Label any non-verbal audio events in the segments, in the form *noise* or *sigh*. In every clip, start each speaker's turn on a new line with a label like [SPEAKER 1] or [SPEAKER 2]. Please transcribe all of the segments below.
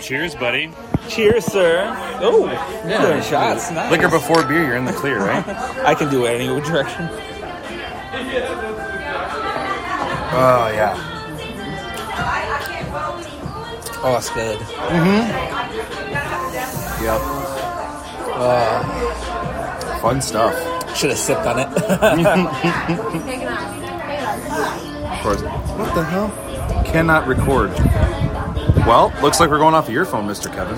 [SPEAKER 1] Cheers, buddy.
[SPEAKER 2] Cheers, sir. Oh,
[SPEAKER 1] Yeah.
[SPEAKER 2] doing shots. Nice.
[SPEAKER 1] Liquor before beer, you're in the clear, right? *laughs*
[SPEAKER 2] I can do it any direction.
[SPEAKER 1] oh yeah.
[SPEAKER 2] Oh, it's good. Mm-hmm.
[SPEAKER 1] Yep. Fun stuff.
[SPEAKER 2] Should have sipped on it. *laughs* *laughs*
[SPEAKER 1] Of course. What the hell? Cannot record. Well, looks like we're going off of your phone, Mr. Kevin.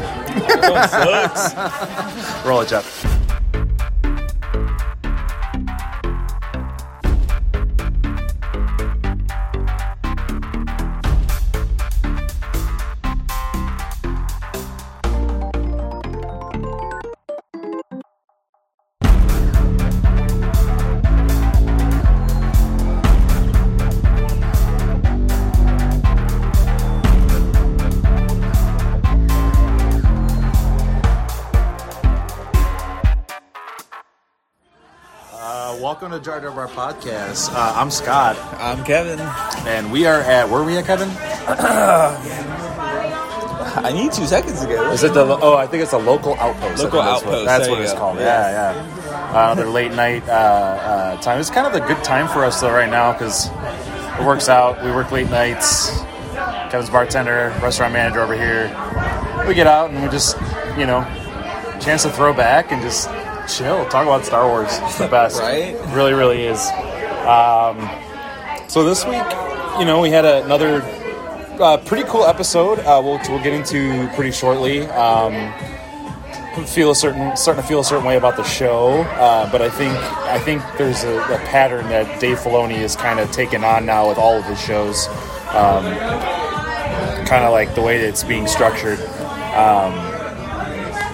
[SPEAKER 1] *laughs* Roll it, Jeff. Welcome to Jar Jar Podcast. Uh, I'm Scott,
[SPEAKER 2] I'm Kevin.
[SPEAKER 1] and we are at where are we at, Kevin? *clears throat*
[SPEAKER 2] I need two seconds ago.
[SPEAKER 1] Is it the? Oh, I think it's a local outpost.
[SPEAKER 2] Local
[SPEAKER 1] I think that's what-
[SPEAKER 2] outpost,
[SPEAKER 1] That's what it's
[SPEAKER 2] go.
[SPEAKER 1] called.
[SPEAKER 2] Yeah.
[SPEAKER 1] Yeah, yeah. Uh, another late night uh, uh, time. It's kind of a good time for us though right now because it works out. We work late nights. Kevin's bartender, restaurant manager over here. We get out and we just, you know, chance to throw back and just chill, talk about Star Wars. It's the best,
[SPEAKER 2] Right?
[SPEAKER 1] Really, really is. Um, so this week, you know, we had another uh, pretty cool episode. Uh, we'll, we'll get into pretty shortly. Um, feel a certain starting to feel a certain way about the show, uh, but I think I think there's a, a pattern that Dave Filoni is kind of taken on now with all of his shows. Um, kind of like the way that it's being structured. Um,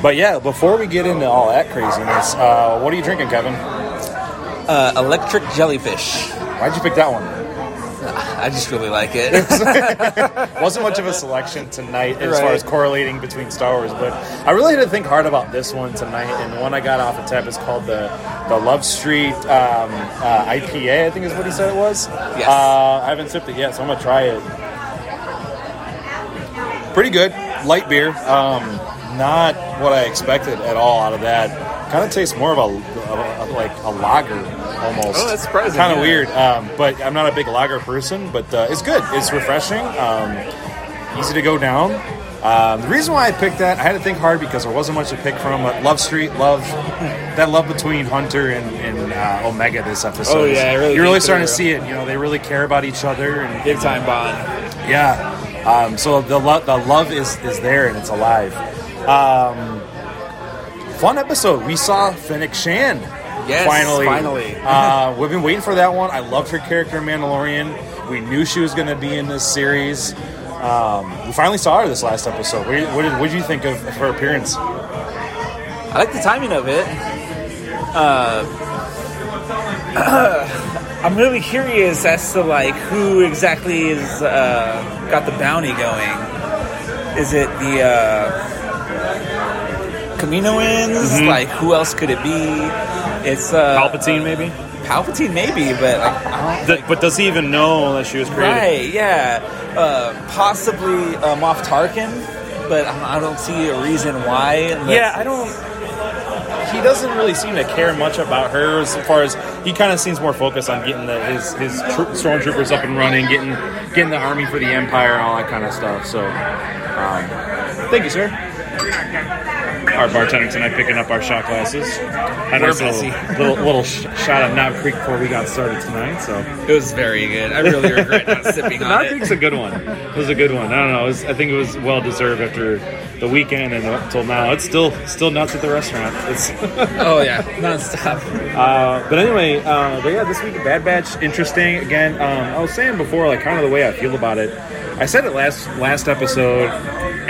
[SPEAKER 1] but yeah, before we get into all that craziness, uh, what are you drinking, Kevin?
[SPEAKER 2] Uh, electric jellyfish.
[SPEAKER 1] Why'd you pick that one?
[SPEAKER 2] I just really like it. *laughs*
[SPEAKER 1] wasn't much of a selection tonight as
[SPEAKER 2] Right.
[SPEAKER 1] far as correlating between Star Wars, but I really had to think hard about this one tonight. And the one I got off the tap is called the the Love Street um, uh, IPA. I think is what he said it was.
[SPEAKER 2] Yes.
[SPEAKER 1] Uh, I haven't sipped it yet, so I'm gonna try it. Pretty good, light beer. Um, not what I expected at all out of that. Kind of tastes more of a, of a- like a lager almost.
[SPEAKER 2] Oh, that's surprising,
[SPEAKER 1] Kind of
[SPEAKER 2] yeah.
[SPEAKER 1] weird. Um, but I'm not a big lager person, but uh, it's good. It's refreshing. Um, easy to go down. Um, the reason why I picked that, I had to think hard because there wasn't much to pick from. But Love Street, love *laughs* that love between Hunter and, and uh, Omega this episode.
[SPEAKER 2] Oh, yeah, really
[SPEAKER 1] you're really starting to see it. You know, they really care about each other, and
[SPEAKER 2] Big time bond.
[SPEAKER 1] yeah. Um, so the lo- the love is is there and it's alive. Um, fun episode. We saw Fennec Shand.
[SPEAKER 2] Yes,
[SPEAKER 1] finally.
[SPEAKER 2] finally. *laughs*
[SPEAKER 1] uh, we've been waiting for that one. I loved her character in Mandalorian. We knew she was going to be in this series. Um, we finally saw her this last episode. What, did- what did what did you think of, of her appearance?
[SPEAKER 2] I like the timing of it. Uh, *clears throat* I'm really curious as to like who exactly is uh, got the bounty going. Is it the uh, Kaminoans? Like who else could it be? It's uh,
[SPEAKER 1] Palpatine, maybe.
[SPEAKER 2] Palpatine, maybe, but like, I don't.
[SPEAKER 1] Th- but does he even know that she was created?
[SPEAKER 2] Right? Yeah, uh, possibly uh, Moff Tarkin, but I don't see a reason why. unless-
[SPEAKER 1] Yeah, I don't. He doesn't really seem to care much about her as far as he kind of seems more focused on getting the, his his tro- stormtroopers up and running, getting getting the army for the empire and all that kind of stuff. So, um, thank you, sir. Our bartender tonight picking up our shot glasses. Had a
[SPEAKER 2] We're
[SPEAKER 1] nice little, little little shot of Knob Creek before we got started tonight. So
[SPEAKER 2] It was very good. I really regret not *laughs* sipping on
[SPEAKER 1] Knob
[SPEAKER 2] it.
[SPEAKER 1] Creek's a good one. It was a good one. I don't know. It was, I think it was well deserved after the weekend and up till now. It's still still nuts at the restaurant. It's *laughs*
[SPEAKER 2] Oh yeah, nonstop.
[SPEAKER 1] Uh, but anyway, uh, but yeah, this week Bad Batch interesting again. Um, I was saying before, like kind of the way I feel about it. I said it last last episode.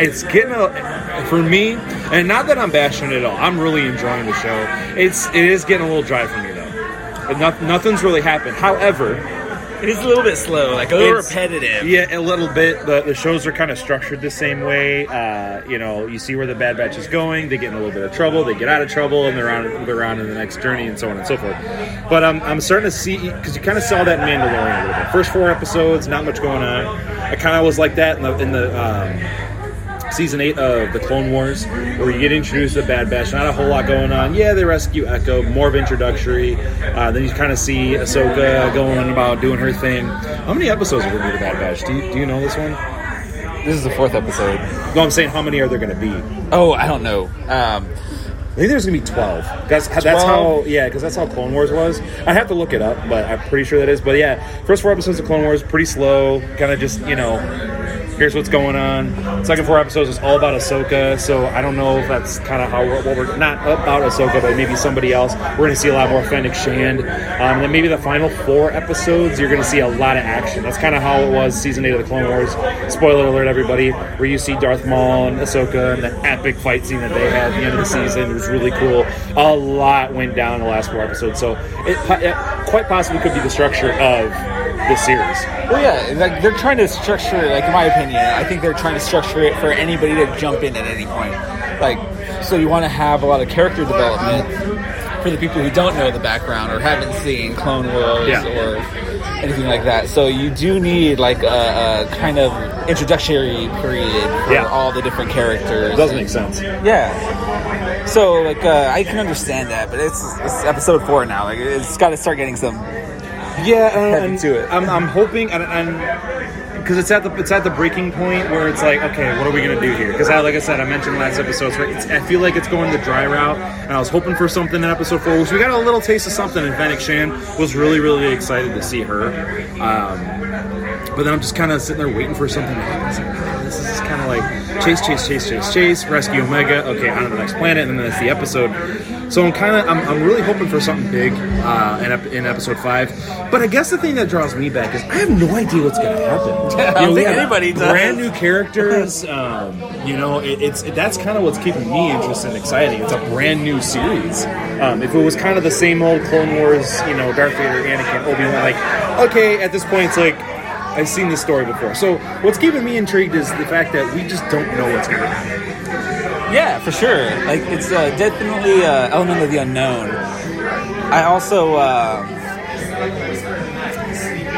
[SPEAKER 1] It's getting a for me, and not that I'm bashing it at all. I'm really enjoying the show. It's it is getting a little dry for me though. Nothing's really happened. However,
[SPEAKER 2] It is a little bit slow, like a little
[SPEAKER 1] It's-
[SPEAKER 2] repetitive.
[SPEAKER 1] Yeah, a little bit. The, the shows are kind of structured the same way. Uh, you know, you see where the Bad Batch is going. They get in a little bit of trouble. They get out of trouble, and they're on they're on in the next journey, and so on and so forth. But I'm, I'm starting to see because you kind of saw that in Mandalorian a little bit. First four episodes, not much going on. I kind of was like that in the in the um, season eight of the Clone Wars, where you get introduced to the Bad Batch. Not a whole lot going on. Yeah, they rescue Echo, more of introductory. Uh, then you kind of see Ahsoka going about doing her thing. How many episodes are there going to be the Bad Batch? Do you, do you know this one?
[SPEAKER 2] This is the fourth episode.
[SPEAKER 1] No, I'm saying how many are there going to be?
[SPEAKER 2] Oh, I don't know. Um,
[SPEAKER 1] I think there's gonna be twelve. That's that's how yeah, because that's how Clone Wars was. I have to look it up, but I'm pretty sure that is. But yeah, first four episodes of Clone Wars pretty slow. Kind of just you know, here's what's going on. Second four episodes is all about Ahsoka. So I don't know if that's kind of how we're, what we're not about Ahsoka, but maybe somebody else. We're gonna see a lot more Fennec Shand. Um, and then maybe the final four episodes, you're gonna see a lot of action. That's kind of how it was season eight of the Clone Wars. Spoiler alert, everybody, where you see Darth Maul and Ahsoka and the epic fight scene that they had at the end of the season. It was really cool. A lot went down in the last four episodes, so it, it quite possibly could be the structure of this series.
[SPEAKER 2] well, yeah, like they're trying to structure, like in my opinion, I think they're trying to structure it for anybody to jump in at any point. Like, so you want to have a lot of character development for the people who don't know the background or haven't seen Clone Wars
[SPEAKER 1] Yeah.
[SPEAKER 2] or anything like that. So you do need like a, a kind of introductory period for
[SPEAKER 1] Yeah.
[SPEAKER 2] all the different characters.
[SPEAKER 1] It does make sense.
[SPEAKER 2] Yeah. So like uh, I can understand that, but it's, it's episode four now. Like it's got to start getting some.
[SPEAKER 1] Yeah,
[SPEAKER 2] Heavy
[SPEAKER 1] and
[SPEAKER 2] to it.
[SPEAKER 1] I'm, I'm hoping, and, and because it's at the it's at the breaking point where it's like, okay, what are we gonna do here? Because I, like I said, I mentioned last episode, so it's, I feel like it's going the dry route, and I was hoping for something in episode four, which we got a little taste of something. And Fennec Shand was really, really excited to see her, um, but then I'm just kind of sitting there waiting for something to happen. Like, this is kind of like chase, chase, chase, chase, chase, rescue Omega. Okay, on to the next planet, and then that's the episode. So I'm kind of, I'm, I'm really hoping for something big uh, in, ep- in episode five. But I guess the thing that draws me back is I have no idea what's going to happen. *laughs*
[SPEAKER 2] I don't think anybody does.
[SPEAKER 1] Brand new characters. *laughs* Um, you know, it, it's that's kind of what's keeping me interested and exciting. It's a brand new series. Um, if it was kind of the same old Clone Wars, you know, Darth Vader, Anakin, Obi Wan, like, okay, at this point, it's like. I've seen this story before. So, what's keeping me intrigued is the fact that we just don't know what's going to happen.
[SPEAKER 2] Yeah, for sure. Like it's uh, definitely an element of the unknown. I also. Uh,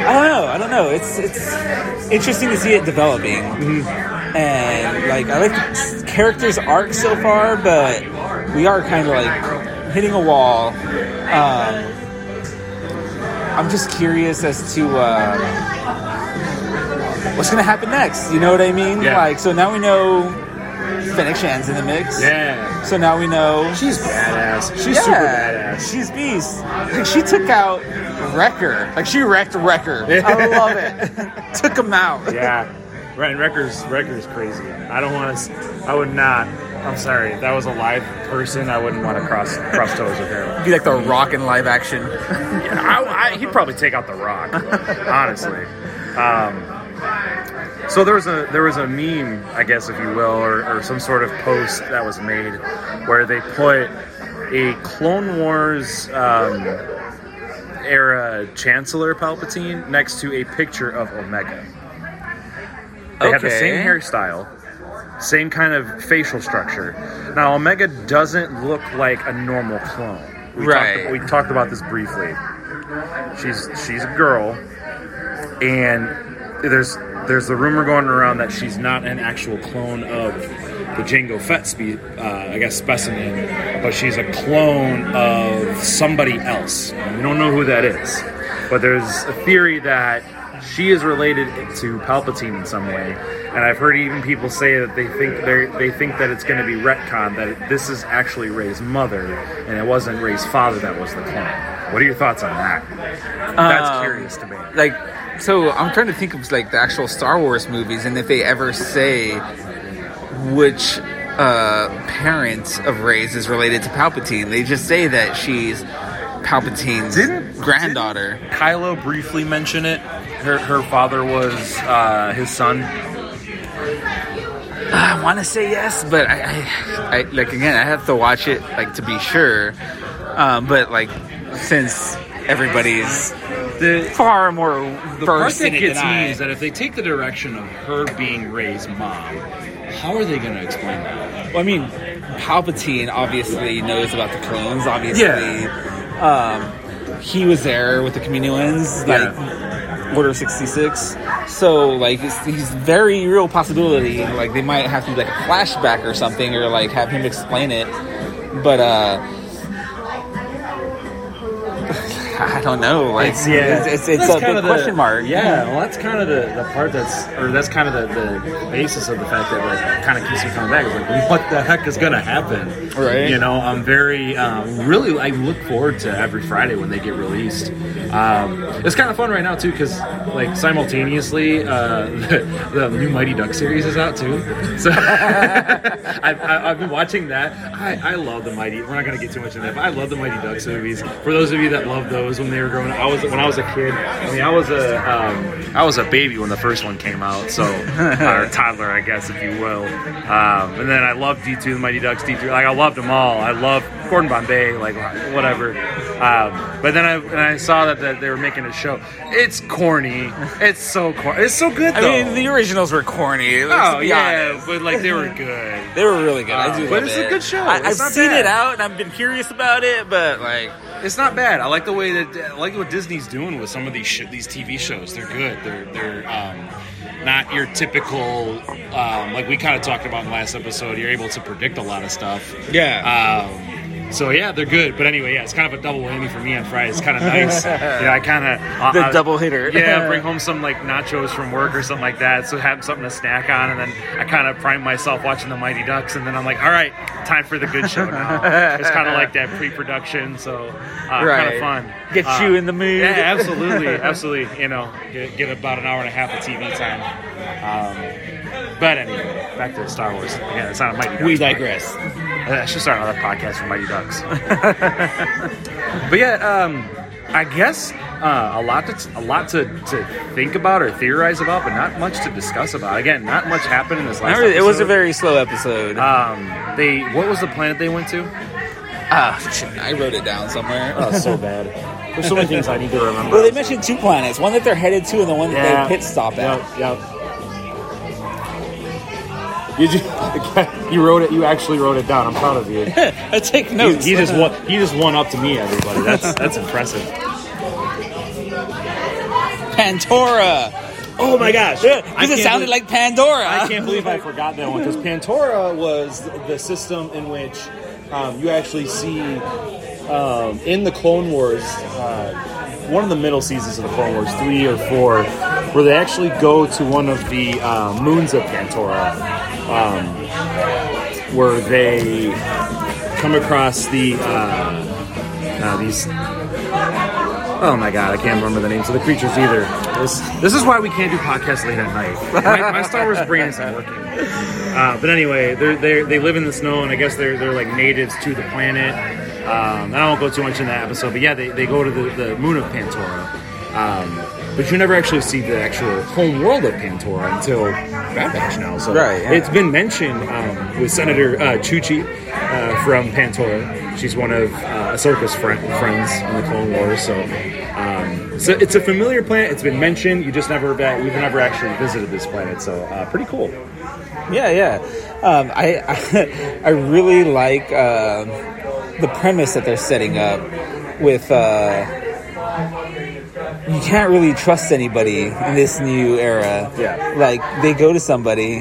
[SPEAKER 2] I don't know. I don't know. It's it's interesting to see it developing, and like I like the character's arc so far, but we are kind of like hitting a wall. Um, I'm just curious as to uh, what's going to happen next. You know what I mean?
[SPEAKER 1] Yeah.
[SPEAKER 2] Like, so now we know Fennec Shand's in the mix.
[SPEAKER 1] Yeah.
[SPEAKER 2] So now we know
[SPEAKER 1] She's badass. She's
[SPEAKER 2] yeah,
[SPEAKER 1] super badass.
[SPEAKER 2] She's beast. Like she took out Wrecker. Like she wrecked Wrecker. I love it. *laughs* took him out.
[SPEAKER 1] Yeah. Right, Wrecker's Wrecker's crazy. I don't want to. I would not. I'm sorry. If that was a live person, I wouldn't want to cross cross toes with him.
[SPEAKER 2] Be like the Rock in live action. *laughs*
[SPEAKER 1] I, I, he'd probably take out the Rock, honestly. Um, so there was a there was a meme, I guess, if you will, or, or some sort of post that was made where they put a Clone Wars um, era Chancellor Palpatine next to a picture of Omega. They have the same hairstyle, same kind of facial structure. Now Omega doesn't look like a normal clone. We
[SPEAKER 2] Right.
[SPEAKER 1] Talked, we talked about this briefly. She's she's a girl, and there's there's a rumor going around that she's not an actual clone of the Jango Fett spe- uh, I guess specimen, but she's a clone of somebody else. We don't know who that is, but there's a theory that she is related to Palpatine in some way. And I've heard even people say that they think they they think that it's going to be retcon that this is actually Rey's mother and it wasn't Rey's father that was the clone. What are your thoughts on that? That's
[SPEAKER 2] Um,
[SPEAKER 1] curious to me.
[SPEAKER 2] Like, so I'm trying to think of like the actual Star Wars movies, and if they ever say which uh, parent of Rey's is related to Palpatine, they just say that she's Palpatine's
[SPEAKER 1] Didn't-
[SPEAKER 2] granddaughter.
[SPEAKER 1] Kylo briefly mention it. Her her father was uh, his son.
[SPEAKER 2] I want to say yes, but I, I, I, like again, I have to watch it like to be sure. Um, but like, since everybody's
[SPEAKER 1] The
[SPEAKER 2] far more
[SPEAKER 1] the part
[SPEAKER 2] versed
[SPEAKER 1] that
[SPEAKER 2] in it
[SPEAKER 1] gets
[SPEAKER 2] than I,
[SPEAKER 1] me is that if they take the direction of her being Rey's mom, how are they going to explain that?
[SPEAKER 2] Well, I mean, Palpatine obviously knows about the clones. Obviously, um, he was there with the Kaminoans, like Order sixty six. So like it's, he's very real possibility. Like they might have to do like a flashback or something, or like have him explain it. But uh, *laughs* I don't know. Like
[SPEAKER 1] It's yeah,
[SPEAKER 2] it's, it's, it's a
[SPEAKER 1] kind
[SPEAKER 2] big
[SPEAKER 1] of
[SPEAKER 2] question mark.
[SPEAKER 1] Yeah, well, that's kind of the, the part that's, or that's kind of the, the basis of the fact that like kind of keeps me coming back. It's like, what the heck is gonna happen?
[SPEAKER 2] Right.
[SPEAKER 1] You know, I'm very, um, really, I look forward to every Friday when they get released. Um, it's kind of fun right now too because like simultaneously uh, *laughs* the, the new Mighty Duck series is out too. So *laughs* I've, I- I've been watching that. I, I love the Mighty. We're not gonna get too much into that, but I love the Mighty Ducks movies. For those of you that love those when they were growing up, I was when I was a kid. I mean, I was a um, I was a baby when the first one came out, so *laughs* or toddler, I guess, if you will. Um, and then I loved D two, the Mighty Ducks, D three. Like I loved them all. I loved Gordon Bombay, like whatever. Um, but then I and I saw that, that they were making a show. It's corny. It's so corny. It's so good
[SPEAKER 2] I mean, the originals were corny. Let's
[SPEAKER 1] oh
[SPEAKER 2] be
[SPEAKER 1] yeah,
[SPEAKER 2] honest.
[SPEAKER 1] but like they were good.
[SPEAKER 2] They were really good. I
[SPEAKER 1] Uh,
[SPEAKER 2] do
[SPEAKER 1] but
[SPEAKER 2] love
[SPEAKER 1] it's a good show.
[SPEAKER 2] I,
[SPEAKER 1] It's
[SPEAKER 2] I've
[SPEAKER 1] not
[SPEAKER 2] seen
[SPEAKER 1] bad.
[SPEAKER 2] it out and I've been curious about it, but like,
[SPEAKER 1] It's not bad. I like the way that I like what Disney's doing with some of these sh- these TV shows. They're good. They're they're um, not your typical um, like we kind of talked about in the last episode. You're able to predict a lot of stuff.
[SPEAKER 2] yeah.
[SPEAKER 1] Um, so yeah, they're good. But anyway, yeah, it's kind of a double whammy for me on Friday. It's kind of *laughs* nice. you know, I kind of uh,
[SPEAKER 2] the
[SPEAKER 1] I-
[SPEAKER 2] double hitter. *laughs*
[SPEAKER 1] Yeah, *laughs* bring home some like nachos from work or something like that. So have something to snack on, and then I kind of prime myself watching the Mighty Ducks, and then I'm like, all right, time for the good show now. it's kind of like that pre-production, so uh, kind of fun.
[SPEAKER 2] Get
[SPEAKER 1] Uh,
[SPEAKER 2] you in the mood.
[SPEAKER 1] Yeah, absolutely, absolutely. You know, get, get about an hour and a half of TV time. Um, but anyway, back to Star Wars. Again, it's not a Mighty Ducks.
[SPEAKER 2] We digress.
[SPEAKER 1] I should start another podcast for Mighty Ducks. *laughs* but yeah, um, I guess uh, a lot to a lot to, to think about or theorize about, but not much to discuss about. Again, not much happened in this last.
[SPEAKER 2] Remember, it was a very slow episode.
[SPEAKER 1] Um, they what was the planet they went to?
[SPEAKER 2] Ah, I wrote it down somewhere.
[SPEAKER 1] Oh, so *laughs* bad. There's so many things I need to remember.
[SPEAKER 2] well, they mentioned two planets: one that they're headed to, and the one that
[SPEAKER 1] Yeah.
[SPEAKER 2] they pit stop at.
[SPEAKER 1] Yep, yep. You just, *laughs* you wrote it. You actually wrote it down. I'm proud of you. *laughs*
[SPEAKER 2] I take
[SPEAKER 1] He,
[SPEAKER 2] notes.
[SPEAKER 1] he just won. He just won up to me. Everybody. That's that's impressive.
[SPEAKER 2] Pantora.
[SPEAKER 1] Oh my gosh!
[SPEAKER 2] Because it sounded
[SPEAKER 1] believe-
[SPEAKER 2] like Pandora.
[SPEAKER 1] I can't believe I forgot that one because Pantora was the system in which um, you actually see um, in the Clone Wars, uh, one of the middle seasons of the Clone Wars, three or four, where they actually go to one of the uh, moons of Pantora, um, where they come across the uh, uh, these. Oh my god, I can't remember the names of the creatures either. This this is why we can't do podcasts late at night. My, my Star Wars brain isn't working. Uh, but anyway, they they they live in the snow, and I guess they're they're like natives to the planet. Um, I won't go too much in that episode, but yeah, they, they go to the, the moon of Pantora. Um, but you never actually see the actual home world of Pantora until Bad Batch now. So
[SPEAKER 2] Right, yeah.
[SPEAKER 1] it's been mentioned um, with Senator uh, Chuchi uh, from Pantora. She's one of uh, Ahsoka's friend, friends in the Clone Wars. So, um, so it's a familiar planet. It's been mentioned. You just never. We've never actually visited this planet. So uh, pretty cool.
[SPEAKER 2] Yeah, yeah. Um, I, I *laughs* I really like um the premise that they're setting up with. You can't really trust anybody in this new era.
[SPEAKER 1] Yeah.
[SPEAKER 2] Like they go to somebody,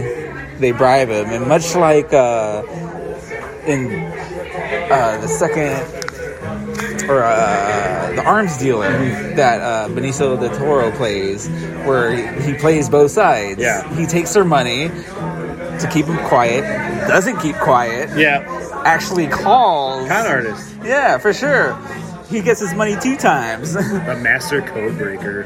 [SPEAKER 2] they bribe him, and much like uh, in uh, the second or uh, the arms dealer that uh, Benicio del Toro plays, where he plays both sides.
[SPEAKER 1] Yeah.
[SPEAKER 2] he takes their money to keep him quiet, doesn't keep quiet,
[SPEAKER 1] Yeah,
[SPEAKER 2] actually calls.
[SPEAKER 1] con artist,
[SPEAKER 2] Yeah, for sure. He gets his money two times.
[SPEAKER 1] the master code breaker.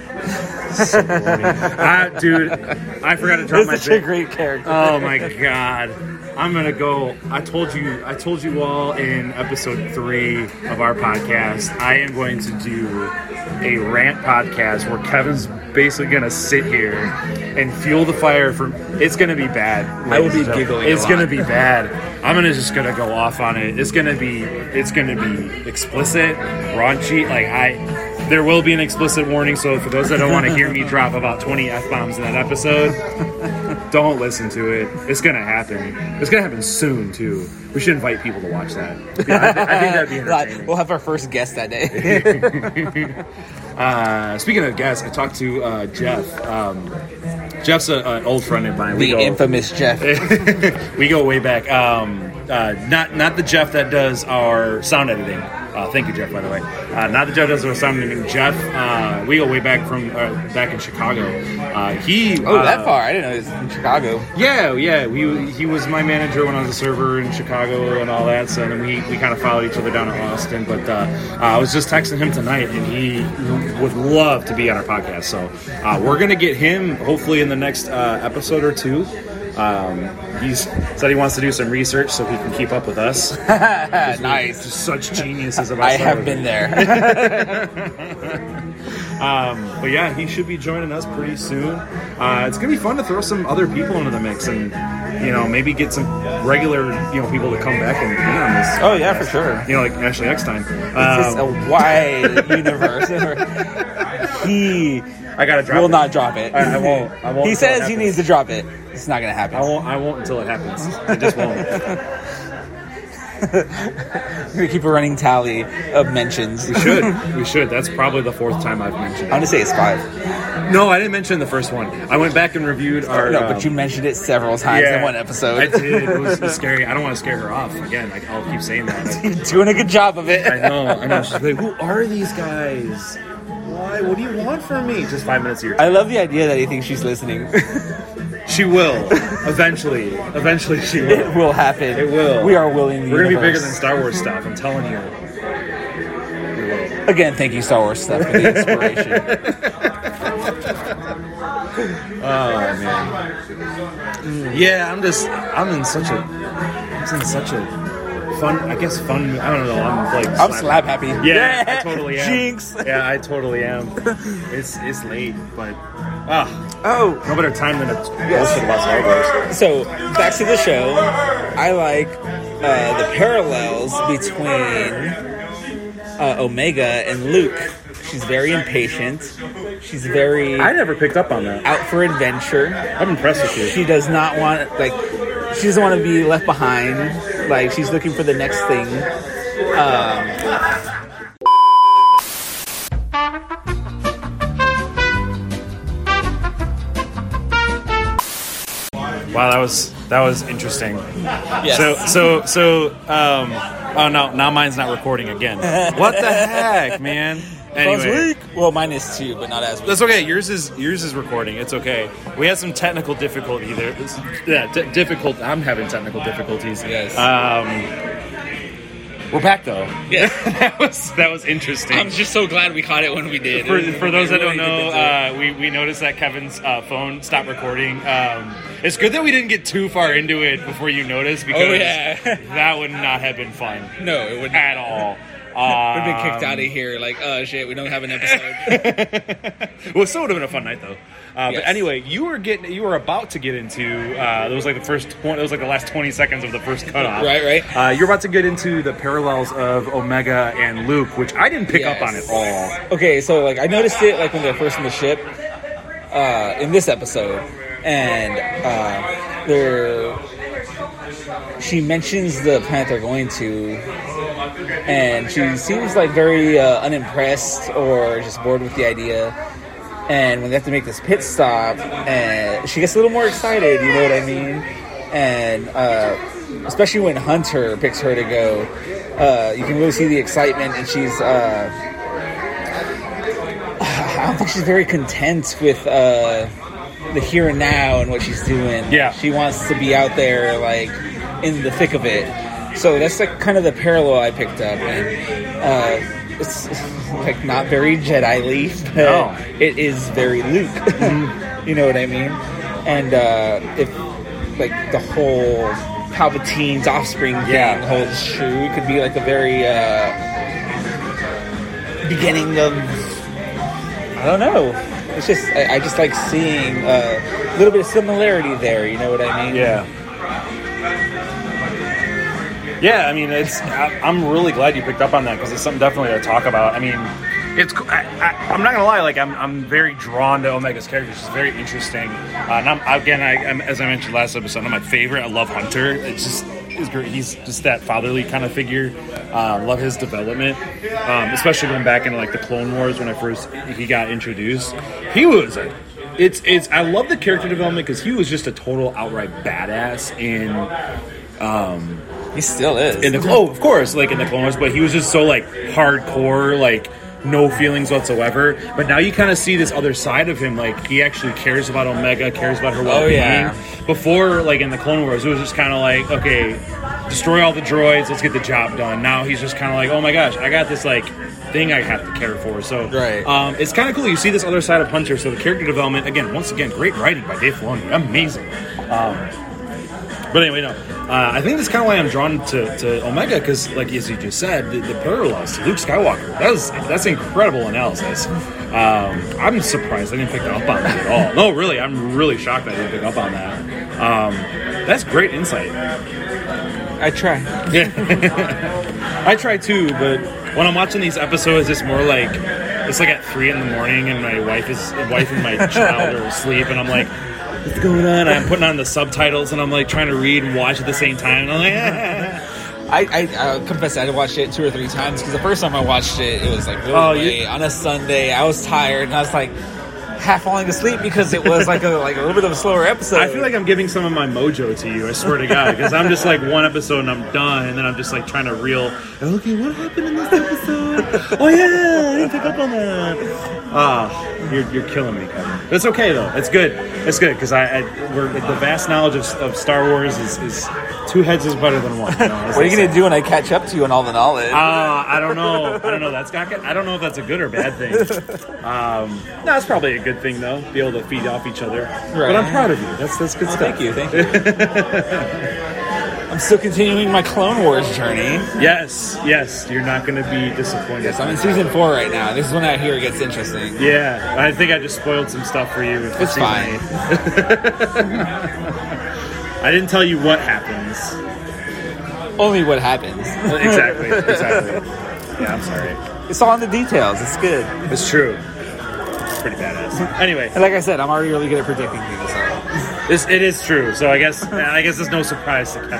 [SPEAKER 1] So. I, uh, dude, I forgot to drop
[SPEAKER 2] He's
[SPEAKER 1] my.
[SPEAKER 2] such a
[SPEAKER 1] bit.
[SPEAKER 2] great character.
[SPEAKER 1] Oh my god. I'm gonna go. I told you. I told you all in episode three of our podcast. I am going to do a rant podcast where Kevin's basically gonna sit here and fuel the fire for. It's gonna be bad.
[SPEAKER 2] I will be
[SPEAKER 1] ladies and gentlemen.
[SPEAKER 2] giggling
[SPEAKER 1] It's gonna be bad. I'm gonna just gonna go off on it. It's gonna be. It's gonna be explicit, raunchy. Like I. There will be an explicit warning, so for those that don't want to hear me drop about 20 f bombs in that episode, don't listen to it. It's gonna happen. It's gonna happen soon too. We should invite people to watch that. Yeah, I, thi- I think that'd be *laughs* entertaining.
[SPEAKER 2] we'll have our first guest that day. *laughs*
[SPEAKER 1] Uh, speaking of guests, I talked to uh, Jeff. Um, Jeff's an old friend of mine. We
[SPEAKER 2] The
[SPEAKER 1] go-
[SPEAKER 2] infamous Jeff. *laughs*
[SPEAKER 1] we go way back. Um, uh, not not the Jeff that does our sound editing. Uh, thank you, Jeff. By the way, uh, not the Jeff that does our sound editing. Jeff, uh, we go way back from uh, back in Chicago. Uh, he
[SPEAKER 2] Oh,
[SPEAKER 1] uh,
[SPEAKER 2] that far? I didn't know it was in Chicago.
[SPEAKER 1] Yeah, yeah. We he was my manager when I was a server in Chicago and all that. So then we, we kind of followed each other down at Austin. But uh, uh, I was just texting him tonight, and he would love to be on our podcast. So uh, we're gonna get him hopefully in the next uh, episode or two. Um, he's said he wants to do some research so he can keep up with us. *laughs*
[SPEAKER 2] nice.
[SPEAKER 1] Such geniuses about.
[SPEAKER 2] I
[SPEAKER 1] Star
[SPEAKER 2] have been there. *laughs*
[SPEAKER 1] Um, but yeah, he should be joining us pretty soon. Uh, it's gonna be fun to throw some other people into the mix and you know maybe get some regular you know people to come back and be on this.
[SPEAKER 2] Oh, yeah, for sure.
[SPEAKER 1] You know, like Ashley Eckstein.
[SPEAKER 2] It's
[SPEAKER 1] Um,
[SPEAKER 2] a wide *laughs* universe. he
[SPEAKER 1] I gotta drop.
[SPEAKER 2] will
[SPEAKER 1] it.
[SPEAKER 2] not drop it.
[SPEAKER 1] I, I won't. I won't.
[SPEAKER 2] He says he needs to drop it. It's not gonna happen.
[SPEAKER 1] I won't. I won't until it happens. I just won't. *laughs*
[SPEAKER 2] Gonna keep a running tally of mentions.
[SPEAKER 1] we should. *laughs* We should. That's probably the fourth time I've mentioned. It.
[SPEAKER 2] I'm gonna say it's five.
[SPEAKER 1] No, I didn't mention the first one. I went back and reviewed our.
[SPEAKER 2] No,
[SPEAKER 1] um,
[SPEAKER 2] but you mentioned it several times
[SPEAKER 1] yeah,
[SPEAKER 2] in one episode.
[SPEAKER 1] I did. It was, it was *laughs* scary. I don't want to scare her off again. Like, I'll keep saying that.
[SPEAKER 2] You're doing a good job of it.
[SPEAKER 1] I know, I know. She's like, who are these guys? What do you want from me? Just five minutes of your
[SPEAKER 2] I love the idea that he thinks she's listening. *laughs*
[SPEAKER 1] She will. Eventually. Eventually she
[SPEAKER 2] it
[SPEAKER 1] will.
[SPEAKER 2] will happen.
[SPEAKER 1] It will.
[SPEAKER 2] We are willing. The
[SPEAKER 1] We're gonna be bigger than Star Wars stuff, I'm telling you.
[SPEAKER 2] Again, thank you, Star Wars stuff, for the inspiration. *laughs*
[SPEAKER 1] Oh man. Mm, yeah, I'm just I'm in such a I'm in such a fun I guess fun I don't know, I'm like
[SPEAKER 2] I'm slap happy.
[SPEAKER 1] Yeah, I totally am.
[SPEAKER 2] Jinx.
[SPEAKER 1] Yeah, I totally am. *laughs* It's it's late, but ah,
[SPEAKER 2] Oh,
[SPEAKER 1] no better time than a
[SPEAKER 2] Yes.
[SPEAKER 1] bullshit about Star Wars.
[SPEAKER 2] so back to the show. I like uh, the parallels between uh, Omega and Luke. She's very impatient. She's very
[SPEAKER 1] I never picked up on that.
[SPEAKER 2] out for adventure.
[SPEAKER 1] I'm impressed with you.
[SPEAKER 2] She does not want like she doesn't want to be left behind. Like she's looking for the next thing. Um,
[SPEAKER 1] Wow, that was that was interesting.
[SPEAKER 2] yes.
[SPEAKER 1] So so so um oh no, now mine's not recording again. *laughs* What the heck, man? Anyway.
[SPEAKER 2] weak. Well, mine is too, but not as weak.
[SPEAKER 1] That's okay. Yours is yours is recording. It's okay. We had some technical difficulty there. Yeah, d- difficult. I'm having technical difficulties.
[SPEAKER 2] Yes.
[SPEAKER 1] Um, we're back though.
[SPEAKER 2] Yeah. *laughs*
[SPEAKER 1] that was that was interesting.
[SPEAKER 2] I'm just so glad we caught it when we did.
[SPEAKER 1] for, for those that don't know, uh, we, we noticed that Kevin's uh, phone stopped recording. Um, it's good that we didn't get too far into it before you noticed because
[SPEAKER 2] Oh, yeah. *laughs*
[SPEAKER 1] that would not have been fun
[SPEAKER 2] no, it would not.
[SPEAKER 1] at all.
[SPEAKER 2] We've been kicked
[SPEAKER 1] Um,
[SPEAKER 2] out of here. Like, oh shit, we don't have an episode. *laughs*
[SPEAKER 1] well, it still would have been a fun night though. Uh,
[SPEAKER 2] Yes.
[SPEAKER 1] But anyway, you were getting, you were about to get into. Uh, it was like the first, twen- it was like the last twenty seconds of the first cutoff.
[SPEAKER 2] Right, right.
[SPEAKER 1] Uh, you're about to get into the parallels of Omega and Luke, which I didn't pick up on
[SPEAKER 2] Yes.
[SPEAKER 1] at all.
[SPEAKER 2] okay, so like I noticed it like when they're first in the ship uh, in this episode, and uh, they're she mentions the planet they're going to, and she seems like very uh, unimpressed or just bored with the idea. And when they have to make this pit stop, and she gets a little more excited, you know what I mean? And uh, especially when Hunter picks her to go, uh, you can really see the excitement, and she's. Uh, *sighs* I don't think she's very content with uh, the here and now and what she's doing.
[SPEAKER 1] Yeah.
[SPEAKER 2] she wants to be out there, like in the thick of it. So that's like kind of the parallel I picked up, and uh, it's *laughs* like not very Jedi-ly, *laughs* but
[SPEAKER 1] No.
[SPEAKER 2] it is very Luke. *laughs* you know what I mean? And uh, if like the whole Palpatine's offspring thing
[SPEAKER 1] Yeah.
[SPEAKER 2] holds true, it could be like a very uh, beginning of I don't know. It's just I, I just like seeing uh, a little bit of similarity there. You know what I mean?
[SPEAKER 1] Yeah. Yeah, I mean, it's. I, I'm really glad you picked up on that because it's something definitely to talk about. I mean, it's. I, I, I'm not gonna lie. Like, I'm. I'm very drawn to Omega's character. She's very interesting. Uh, and I'm, again, I, I'm, as I mentioned last episode, I'm my favorite. I love Hunter. It's just. It's great. He's just that fatherly kind of figure. Uh, love his development, um, especially going back into like the Clone Wars when I first he got introduced. He was a it's it's I love the character development because he was just a total outright badass in
[SPEAKER 2] He still is.
[SPEAKER 1] in the oh of course like in the Clone Wars, but he was just so like hardcore like no feelings whatsoever. But now you kind of see this other side of him, like he actually cares about Omega, cares about her well being.
[SPEAKER 2] yeah.
[SPEAKER 1] Before, like in the Clone Wars, it was just kind of like okay, destroy all the droids, let's get the job done. Now he's just kind of like, oh my gosh, I got this like thing I have to care for. So
[SPEAKER 2] Right.
[SPEAKER 1] um, it's kind of cool. You see this other side of Hunter. So the character development again, once again, great writing by Dave Filoni, amazing. Um, but anyway, no. Uh, I think that's kind of why I'm drawn to, to Omega because, like as you just said, the, the parallels to Luke Skywalker. That was that's incredible analysis. Um, I'm surprised I didn't pick up on that at all. No, really, I'm really shocked I didn't pick up on that. Um, that's great insight.
[SPEAKER 2] I try.
[SPEAKER 1] Yeah, *laughs* I try too, but when I'm watching these episodes, it's more like it's like at three in the morning, and my wife is wife and my child are asleep, and I'm like, "What's going on?" I'm putting on the subtitles, and I'm like trying to read and watch at the same time. And I'm like, *laughs*
[SPEAKER 2] I, I, I confess I watched it two or three times because the first time I watched it, it was like really
[SPEAKER 1] Oh, you-
[SPEAKER 2] on a Sunday. I was tired and I was like half falling asleep because it was like a *laughs* like a little bit of a slower episode.
[SPEAKER 1] I feel like I'm giving some of my mojo to you. I swear to God, because I'm just like one episode and I'm done, and then I'm just like trying to reel. Okay, what happened in this episode? *laughs* oh yeah, I didn't pick up on that. Ah, you're, you're killing me, Kevin. But it's okay though. It's good. It's good because I, I we're, the vast knowledge of, of Star Wars is, is two heads is better than one. You know,
[SPEAKER 2] what are you gonna do when I catch up to you on all the knowledge?
[SPEAKER 1] Ah, I don't know. I don't know. That's not. good. I don't know if that's a good or bad thing. Um, no, it's probably a good thing though. Be able to feed off each other. But I'm proud of you. That's that's good
[SPEAKER 2] Oh,
[SPEAKER 1] stuff.
[SPEAKER 2] thank you, thank you. *laughs* I'm still continuing my Clone Wars journey.
[SPEAKER 1] Yes, yes. You're not going to be disappointed.
[SPEAKER 2] Yes, I'm in season four right now. This is when I hear it gets interesting.
[SPEAKER 1] Yeah, I think I just spoiled some stuff for you.
[SPEAKER 2] It's fine. *laughs*
[SPEAKER 1] I didn't tell you what happens.
[SPEAKER 2] Only what happens. *laughs*
[SPEAKER 1] Exactly. Exactly. Yeah, I'm sorry.
[SPEAKER 2] It's all in the details. It's good.
[SPEAKER 1] It's true. It's pretty badass. Anyway,
[SPEAKER 2] And like I said, I'm already really good at predicting things. So.
[SPEAKER 1] This, it is true. So I guess I guess it's no surprise to Kevin.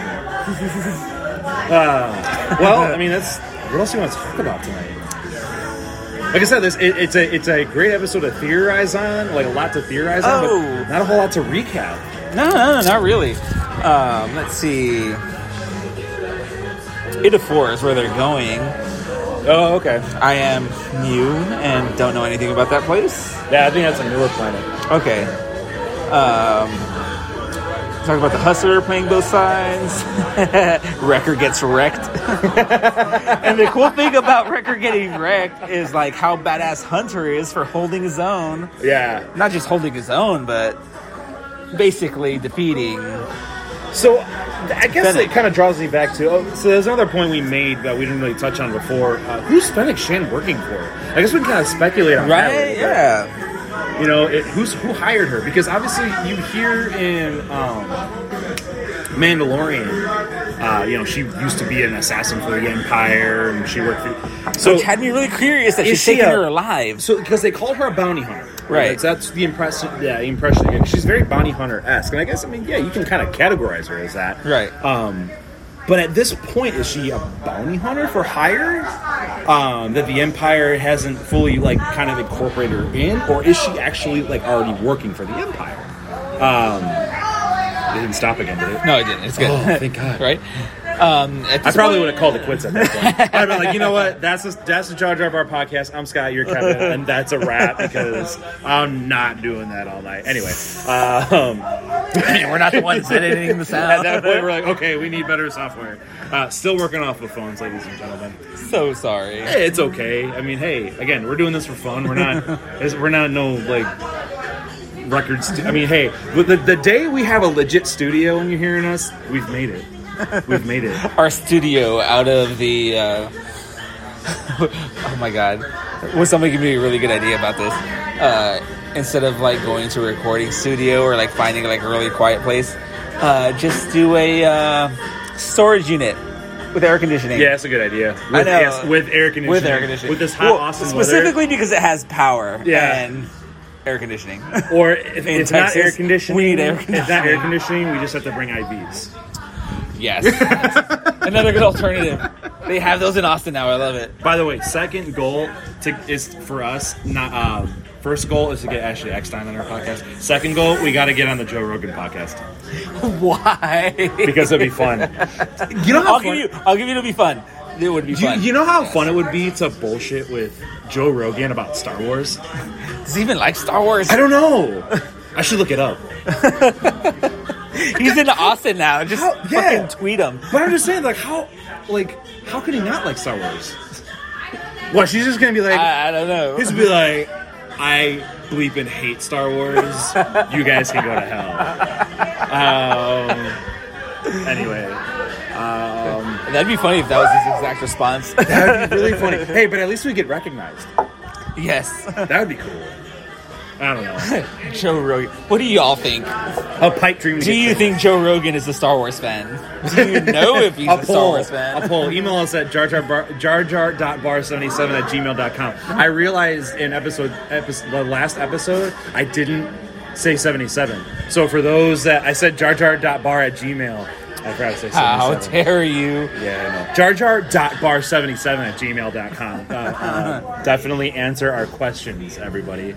[SPEAKER 1] Uh, well, I mean, that's what else do you want to talk about tonight? Like I said, this it, it's a it's a great episode to theorize on, like a lot to theorize on,
[SPEAKER 2] Oh.
[SPEAKER 1] but not a whole lot to recap.
[SPEAKER 2] No, no, no, not really. Um, let's see. Ida 4 is where they're going.
[SPEAKER 1] Oh, okay.
[SPEAKER 2] I am new and don't know anything about that place.
[SPEAKER 1] Yeah, I think that's a newer planet.
[SPEAKER 2] Okay. Um, talk about the hustler playing both sides. *laughs* Wrecker gets wrecked. *laughs* and the cool thing about Wrecker getting wrecked is like how badass Hunter is for holding his own.
[SPEAKER 1] Yeah.
[SPEAKER 2] Not just holding his own, but basically defeating.
[SPEAKER 1] So I guess
[SPEAKER 2] Fennec.
[SPEAKER 1] it kind of draws me back to. Oh, so there's another point we made that we didn't really touch on before. Uh, who's Fennec Shand working for? I guess we can kind of speculate on that.
[SPEAKER 2] Right? Yeah.
[SPEAKER 1] You know, it, who's who hired her? Because obviously you hear in um, Mandalorian, uh, you know, she used to be an assassin for the Empire, and she worked for. So
[SPEAKER 2] Which had me really curious that she's
[SPEAKER 1] she
[SPEAKER 2] taking
[SPEAKER 1] a-
[SPEAKER 2] her alive.
[SPEAKER 1] So, because they called her a bounty hunter,
[SPEAKER 2] Right.
[SPEAKER 1] That's, that's the impression. Yeah, the impression. She's very bounty hunter esque, and I guess I mean, yeah, you can kind of categorize her as that,
[SPEAKER 2] Right.
[SPEAKER 1] Um, but at this point, is she a bounty hunter for hire? Um, that the Empire hasn't fully like kind of incorporated her in, or is she actually like already working for the Empire? Um, it didn't stop again, did it?
[SPEAKER 2] no, it didn't. It's good.
[SPEAKER 1] Oh, thank God. *laughs*
[SPEAKER 2] right? Um, at
[SPEAKER 1] I probably would have called it quits at that point. I'd been like, you know what? That's the, that's the Jar Jar Bar podcast. I'm Scott. You're Kevin, *laughs* and that's a wrap because I'm not doing that all night. Anyway, um, *laughs*
[SPEAKER 2] We're not the ones editing the sound. *laughs*
[SPEAKER 1] at that point, we're like, okay, we need better software. Uh, still working off the phones, ladies and gentlemen.
[SPEAKER 2] so sorry.
[SPEAKER 1] Hey, it's okay. I mean, hey, again, we're doing this for fun. We're not. we're not no like records. I mean, hey, with the the day we have a legit studio and you're hearing us, we've made it. *laughs* We've made it.
[SPEAKER 2] Our studio out of the. Uh, *laughs* oh my god! Was somebody give me a really good idea about this? Uh, instead of like going to a recording studio or like finding like a really quiet place, uh, just do a uh, storage unit with air conditioning.
[SPEAKER 1] Yeah, that's a good idea. With,
[SPEAKER 2] I know.
[SPEAKER 1] yes, with air conditioning.
[SPEAKER 2] with air conditioning.
[SPEAKER 1] With this hot
[SPEAKER 2] Well,
[SPEAKER 1] Austin
[SPEAKER 2] specifically because it has power.
[SPEAKER 1] Yeah.
[SPEAKER 2] and air conditioning.
[SPEAKER 1] Or if *laughs*
[SPEAKER 2] in
[SPEAKER 1] it's not air conditioning,
[SPEAKER 2] we need air conditioning.
[SPEAKER 1] If not air conditioning, we just have to bring IVs.
[SPEAKER 2] Yes, *laughs* another good alternative. They have those in Austin now. I love it.
[SPEAKER 1] By the way, second goal to, is for us. Not um, first goal is to get Ashley Eckstein on our podcast. Second goal, we got to get on the Joe Rogan podcast *laughs*
[SPEAKER 2] Why?
[SPEAKER 1] because it'd be fun. *laughs* You know how
[SPEAKER 2] I'll
[SPEAKER 1] fun,
[SPEAKER 2] give you. I'll give you. It'll be fun. It would be
[SPEAKER 1] you,
[SPEAKER 2] fun.
[SPEAKER 1] you know how fun it would be to bullshit with Joe Rogan about Star Wars.
[SPEAKER 2] Does he even like Star Wars?
[SPEAKER 1] I don't know. I should look it up.
[SPEAKER 2] He's in Austin now. Just
[SPEAKER 1] How- yeah.
[SPEAKER 2] fucking tweet him.
[SPEAKER 1] But I'm just saying, like, how, like, how could he not like Star Wars? What? She's just gonna be like,
[SPEAKER 2] I, I don't know.
[SPEAKER 1] he's gonna be like, I bleep and hate Star Wars. You guys can go to hell. Um. Anyway, um,
[SPEAKER 2] That'd be funny if that was his exact response.
[SPEAKER 1] that'd be really funny. *laughs* Hey, but at least we get recognized.
[SPEAKER 2] yes.
[SPEAKER 1] That would be cool. I don't know. *laughs*
[SPEAKER 2] Joe Rogan. What do you all think?
[SPEAKER 1] A pipe dream.
[SPEAKER 2] Do you think Joe Rogan is a Star Wars fan? Do you *laughs* know if he's
[SPEAKER 1] a
[SPEAKER 2] a Star. Wars fan?
[SPEAKER 1] A poll. Email us at jar jar bar, jar jar dot bar seventy seven at gmail.com. I realized in episode, episode the last episode I didn't say seventy seven. So for those that I said jar jar dot bar at gmail, I forgot to say 77.
[SPEAKER 2] How
[SPEAKER 1] seventy seven.
[SPEAKER 2] dare you?
[SPEAKER 1] Yeah, I know. Jar jar dot bar seventy seven at gmail.com. Uh, uh, *laughs* definitely answer our questions, everybody.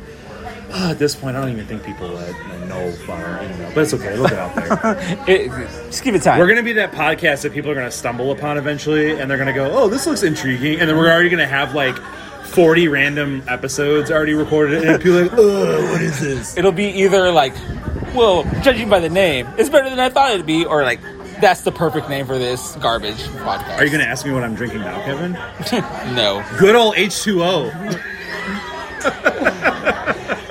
[SPEAKER 1] Uh, at this point, I don't even think people uh, know email, but it's okay. Look get out there. *laughs*
[SPEAKER 2] It, just give it time.
[SPEAKER 1] We're gonna be that podcast that people are gonna stumble upon eventually, and they're gonna go, "Oh, this looks intriguing," and then we're already gonna have like forty random episodes already recorded, and people like, "Oh, what is this?"
[SPEAKER 2] It'll be either like, well, judging by the name, it's better than I thought it'd be, or like, that's the perfect name for this garbage podcast.
[SPEAKER 1] Are you gonna ask me what I'm drinking now, Kevin? *laughs*
[SPEAKER 2] No.
[SPEAKER 1] Good old H two O. *laughs*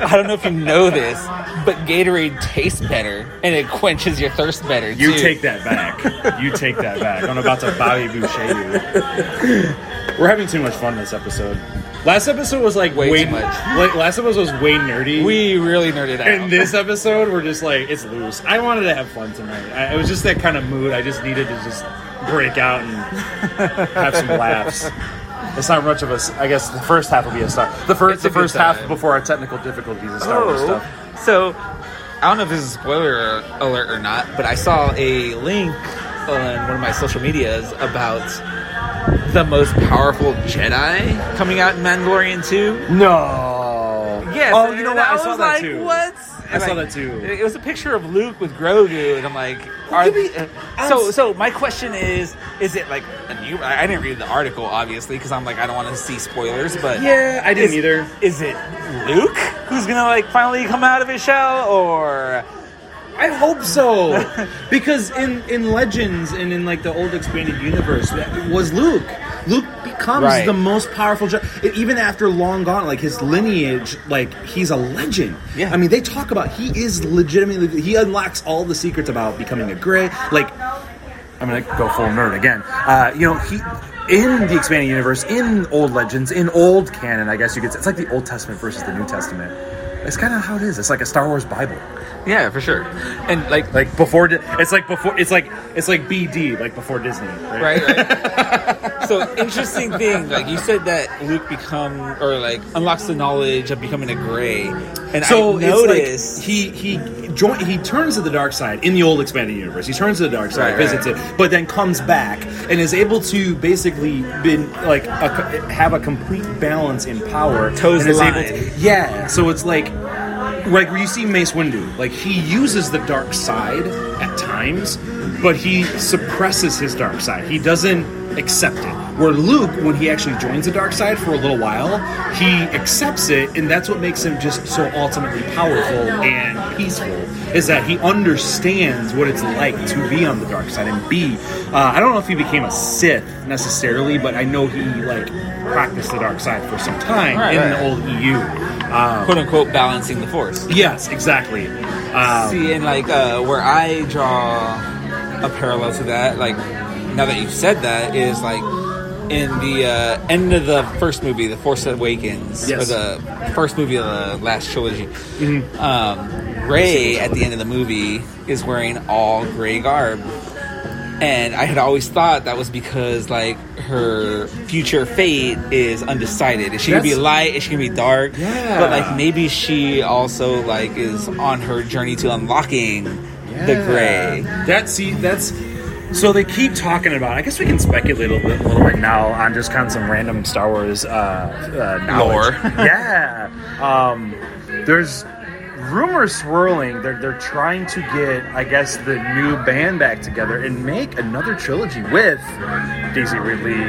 [SPEAKER 2] I don't know if you know this, but Gatorade tastes better and it quenches your thirst better.
[SPEAKER 1] You
[SPEAKER 2] too.
[SPEAKER 1] take that back. You take that back. I'm about to Bobby Boucher you. We're having too much fun this episode. Last episode was like
[SPEAKER 2] Way
[SPEAKER 1] way,
[SPEAKER 2] too much.
[SPEAKER 1] Like last episode was way nerdy.
[SPEAKER 2] We really nerded out.
[SPEAKER 1] In this episode, we're just like it's loose. I wanted to have fun tonight. I, it was just that kind of mood. I just needed to just break out and have some laughs. It's not much of a. I guess the first half will be a Star. The first, the first half before our technical difficulties and Star Wars
[SPEAKER 2] Oh,
[SPEAKER 1] stuff.
[SPEAKER 2] so I don't know if this is a spoiler alert or not, but I saw a link on one of my social medias about the most powerful Jedi coming out in Mandalorian 2.
[SPEAKER 1] No.
[SPEAKER 2] Yes.
[SPEAKER 1] Oh, you know what? I,
[SPEAKER 2] was
[SPEAKER 1] saw that
[SPEAKER 2] like,
[SPEAKER 1] too.
[SPEAKER 2] What?
[SPEAKER 1] I saw
[SPEAKER 2] Like,
[SPEAKER 1] that too.
[SPEAKER 2] It was a picture of Luke with Grogu, and I'm like, are so? So my question is: Is it like a new? I didn't read the article, obviously, because I'm like, I don't want to see spoilers. But
[SPEAKER 1] Yeah, I didn't
[SPEAKER 2] is,
[SPEAKER 1] either.
[SPEAKER 2] Is it Luke who's gonna like finally come out of his shell, or
[SPEAKER 1] I hope so, because in in Legends and in like the old expanded universe, it was Luke. Luke becomes
[SPEAKER 2] Right.
[SPEAKER 1] the most powerful. Even after long gone, like his lineage, like he's a legend.
[SPEAKER 2] Yeah.
[SPEAKER 1] I mean, they talk about he is legitimately. He unlocks all the secrets about becoming a gray. Like, I'm gonna go full nerd again. Uh, you know, he in the expanding universe, in old legends, in old canon, I guess you could say it's like the Old Testament versus the New Testament. It's kind of how it is. It's like a Star Wars Bible.
[SPEAKER 2] Yeah, for sure, and like
[SPEAKER 1] Like before, Di- it's like before, it's like it's like BD, like before Disney, right?
[SPEAKER 2] right, right. *laughs* so interesting thing, like you said that Luke become or like unlocks the knowledge of becoming a gray, and
[SPEAKER 1] So
[SPEAKER 2] I noticed
[SPEAKER 1] like he he join, he turns to the dark side in the old expanded universe. He turns to the dark side,
[SPEAKER 2] Right,
[SPEAKER 1] visits
[SPEAKER 2] right.
[SPEAKER 1] it, but then comes back and is able to basically been like a, have a complete balance in power.
[SPEAKER 2] Toes the
[SPEAKER 1] is able
[SPEAKER 2] line.
[SPEAKER 1] to- yeah, so it's like like where you see Mace Windu, like he uses the dark side at times, but he suppresses his dark side. He doesn't accept it. Where Luke, when he actually joins the dark side for a little while, he accepts it, and that's what makes him just so ultimately powerful and peaceful. Is that he understands what it's like to be on the dark side and be. Uh, I don't know if he became a Sith necessarily, but I know he like practiced the dark side for some time
[SPEAKER 2] Right,
[SPEAKER 1] in
[SPEAKER 2] right.
[SPEAKER 1] the old EU. Um,
[SPEAKER 2] quote unquote balancing the force.
[SPEAKER 1] Yes, exactly. Um,
[SPEAKER 2] See, and like uh, where I draw a parallel to that, like now that you've said that, is like in the uh, end of the first movie, The Force Awakens,
[SPEAKER 1] Yes.
[SPEAKER 2] or the first movie of the last trilogy. Um, Rey at the end of the movie is wearing all gray garb. And I had always thought that was because like her future fate is undecided. Is she gonna be light? Is she gonna be dark?
[SPEAKER 1] Yeah.
[SPEAKER 2] But like maybe she also like is on her journey to unlocking the gray.
[SPEAKER 1] That see, that's So they keep talking about. I guess we can speculate a little bit, a little bit now on just kind of some random Star Wars uh, uh, knowledge.
[SPEAKER 2] Lore. *laughs*
[SPEAKER 1] yeah, um, there's rumors swirling. They're they're trying to get, I guess, the new band back together and make another trilogy with Daisy Ridley.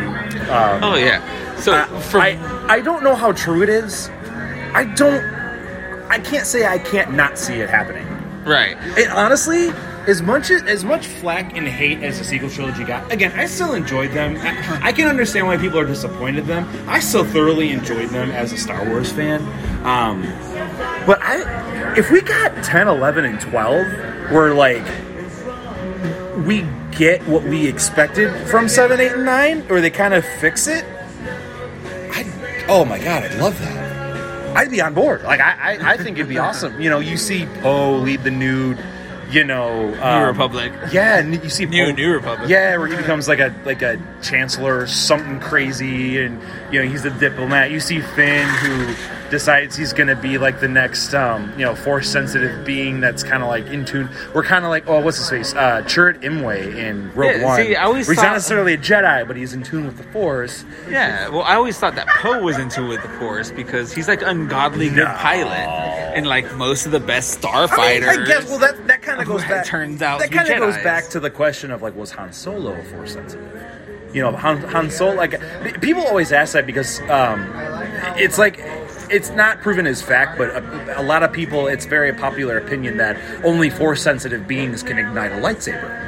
[SPEAKER 1] Um,
[SPEAKER 2] Oh yeah. So
[SPEAKER 1] uh,
[SPEAKER 2] from
[SPEAKER 1] I I don't know how true it is. I don't. I can't say I can't not see it happening.
[SPEAKER 2] right.
[SPEAKER 1] And honestly, as much as as much flack and hate as the sequel trilogy got, again, I still enjoyed them. I, I can understand why people are disappointed in them. I still thoroughly enjoyed them as a Star Wars fan. Um, but I, if we got 10, 11, and 12, where like we get what we expected from 7, 8, and 9, or they kind of fix it, I, oh my god, I'd love that. I'd be on board. Like I, I, I think it'd be awesome. You know, you see Poe lead the new, you know,
[SPEAKER 2] New
[SPEAKER 1] um,
[SPEAKER 2] Republic.
[SPEAKER 1] Yeah, and you see
[SPEAKER 2] New
[SPEAKER 1] Poe-
[SPEAKER 2] New Republic.
[SPEAKER 1] Yeah, where he becomes like a like a chancellor or something crazy, and you know he's a diplomat. You see Finn who decides he's going to be like the next, um, you know, force sensitive being that's kind of like in tune. We're kind of like, oh, what's his face? Uh, Chirrut Imwe in Rogue
[SPEAKER 2] Yeah,
[SPEAKER 1] One.
[SPEAKER 2] see, I always
[SPEAKER 1] where he's not necessarily a Jedi, but he's in tune with the Force.
[SPEAKER 2] Yeah, well, I always thought that Poe was in tune with the Force because he's like ungodly good pilot, and like most of the best starfighters.
[SPEAKER 1] I, mean, I guess. Well, that that kind of goes back.
[SPEAKER 2] turns out
[SPEAKER 1] that
[SPEAKER 2] to
[SPEAKER 1] kind of goes back to the question of like, was Han Solo a force sensitive? You know, Han, Han Solo. Like, people always ask that because um, it's like it's not proven as fact, but a, a lot of people, it's very popular opinion that only force sensitive beings can ignite a lightsaber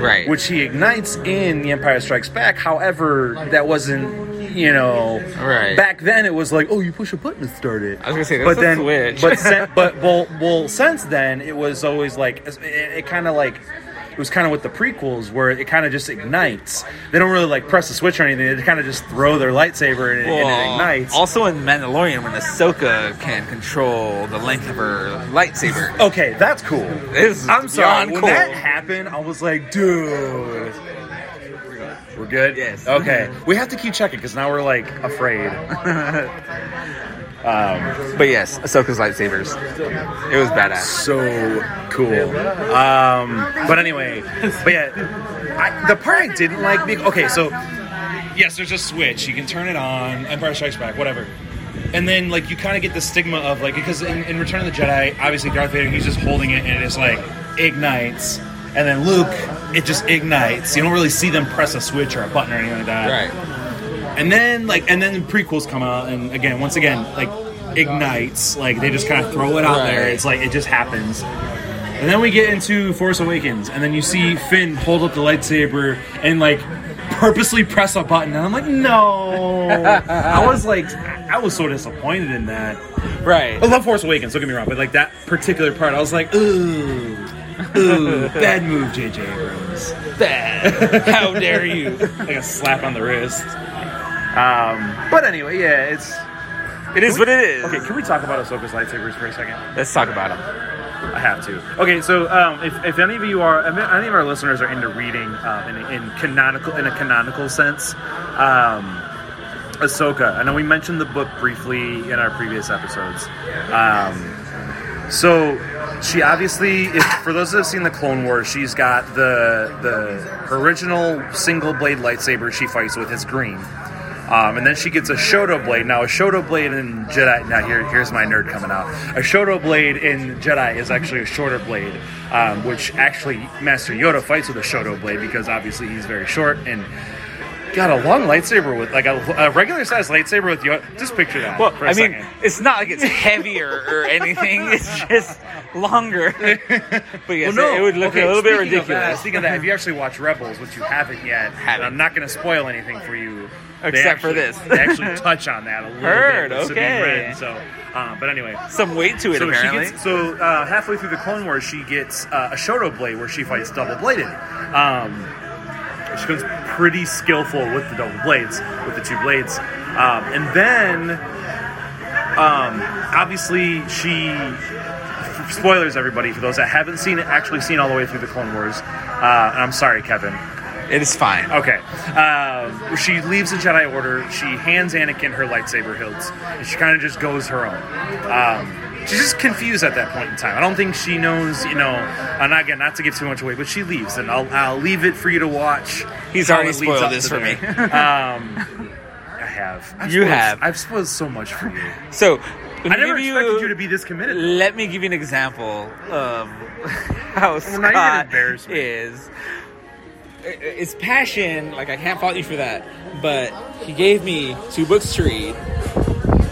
[SPEAKER 2] right?
[SPEAKER 1] which he ignites in The Empire Strikes Back. However, that wasn't, you know,
[SPEAKER 2] Right.
[SPEAKER 1] back then it was like, oh, you push a button to start it.
[SPEAKER 2] I was gonna say,
[SPEAKER 1] but
[SPEAKER 2] that's a
[SPEAKER 1] then,
[SPEAKER 2] switch.
[SPEAKER 1] but sen- *laughs* but well, well, since then it was always like it, it kind of like. It was kind of with the prequels where it kind of just ignites. They don't really like press the switch or anything. They kind of just throw their lightsaber and, it- and it ignites.
[SPEAKER 2] Also in Mandalorian, when Ahsoka can control the length of her lightsaber.
[SPEAKER 1] Okay, that's cool. I'm sorry.
[SPEAKER 2] beyond
[SPEAKER 1] When
[SPEAKER 2] cool.
[SPEAKER 1] that happened, I was like, dude. We're good?
[SPEAKER 2] Yes.
[SPEAKER 1] Okay. We have to keep checking because now we're like afraid. *laughs*
[SPEAKER 2] But yes, Ahsoka's lightsabers. It was badass.
[SPEAKER 1] So cool. Um, but anyway, but yeah, I, the part I didn't like, being, okay, so yes, there's a switch. You can turn it on, Empire Strikes Back, whatever. And then, like, you kind of get the stigma of, like, because in, in Return of the Jedi, obviously Darth Vader, he's just holding it and it is like, ignites. And then Luke, it just ignites. You don't really see them press a switch or a button or anything like that.
[SPEAKER 2] Right.
[SPEAKER 1] And then like and then the prequels come out and again once again like ignites like they just kind of throw it out there. It's like it just happens. And then we get into Force Awakens and then you see Finn hold up the lightsaber and like purposely press a button and I'm like no. *laughs* I was like I was so disappointed in that.
[SPEAKER 2] Right.
[SPEAKER 1] I love Force Awakens, don't get me wrong, but like that particular part I was like ooh. Ooh, *laughs* bad move, JJ Abrams.
[SPEAKER 2] Bad. How dare you? *laughs*
[SPEAKER 1] Like a slap on the wrist. Um, but anyway, yeah, it's
[SPEAKER 2] It is what it is.
[SPEAKER 1] Okay, can we talk about Ahsoka's lightsabers for a second?
[SPEAKER 2] Let's talk about them.
[SPEAKER 1] I have to. Okay, so um, if, if any of you are, if any of our listeners are into reading um, in, in canonical in a canonical sense, um, Ahsoka. I know we mentioned the book briefly in our previous episodes. Um, so she obviously, if, for those that have seen the Clone Wars, she's got the the original single blade lightsaber she fights with is green. Um, and then she gets a Shoto blade. Now, a Shoto blade in Jedi. Now, here, here's my nerd coming out. A Shoto blade in Jedi is actually a shorter blade, um, which actually Master Yoda fights with a Shoto blade because obviously he's very short and got a long lightsaber with like a, a regular sized lightsaber with Yoda. Just picture that.
[SPEAKER 2] Well,
[SPEAKER 1] for a
[SPEAKER 2] I mean,
[SPEAKER 1] second.
[SPEAKER 2] it's not like it's heavier or anything. It's *laughs* just longer. *laughs* But yes, it would look
[SPEAKER 1] Okay,
[SPEAKER 2] a little bit
[SPEAKER 1] speaking of that-
[SPEAKER 2] ridiculous.
[SPEAKER 1] speaking of that, if you actually watch Rebels, which you haven't yet,
[SPEAKER 2] Haven't.
[SPEAKER 1] I'm not going to spoil anything for you.
[SPEAKER 2] Except for this.
[SPEAKER 1] they actually touch on that a little
[SPEAKER 2] Heard,
[SPEAKER 1] bit. with
[SPEAKER 2] okay.
[SPEAKER 1] So, um, but anyway,
[SPEAKER 2] Some weight to it,
[SPEAKER 1] so
[SPEAKER 2] apparently.
[SPEAKER 1] she gets so uh, halfway through the Clone Wars, she gets uh, a Shoto blade where she fights double bladed. Um, she becomes pretty skillful with the double blades, with the two blades, um, and then um, obviously she. Spoilers, everybody, for those that haven't seen it, actually seen all the way through the Clone Wars. Uh, and I'm sorry, Kevin.
[SPEAKER 2] It is fine.
[SPEAKER 1] Okay. Um, she leaves the Jedi Order. She hands Anakin her lightsaber hilts, and she kind of just goes her own. Um, she's just confused at that point in time. I don't think she knows, you know. And again, not to give too much away, but she leaves, and I'll, I'll leave it for you to watch.
[SPEAKER 2] He's already spoiled this for me. *laughs*
[SPEAKER 1] um, I have. I've
[SPEAKER 2] You
[SPEAKER 1] spoiled-
[SPEAKER 2] have.
[SPEAKER 1] I've spoiled so much for you.
[SPEAKER 2] So,
[SPEAKER 1] I never expected you to be this committed.
[SPEAKER 2] Let me give you an example of *laughs* how
[SPEAKER 1] you're
[SPEAKER 2] Scott
[SPEAKER 1] gonna embarrass me.
[SPEAKER 2] is. It's passion. Like I can't fault you for that, but he gave me two books to read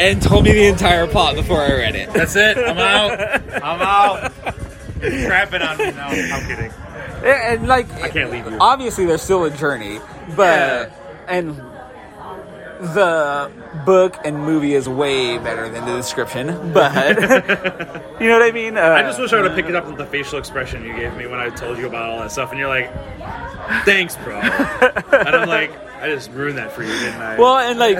[SPEAKER 2] and told me the entire plot before I read it.
[SPEAKER 1] That's it. I'm out. I'm out. *laughs* Crapping on me now. I'm kidding.
[SPEAKER 2] And like,
[SPEAKER 1] I can't leave you.
[SPEAKER 2] Obviously, there's still a journey, but and the book and movie is way better than the description. But *laughs* you know what I mean? Uh,
[SPEAKER 1] I just wish I would have picked it up with the facial expression you gave me when I told you about all that stuff, and you're like, "Thanks, bro," and I'm like, "I just ruined that for you, didn't I?"
[SPEAKER 2] Well, and like,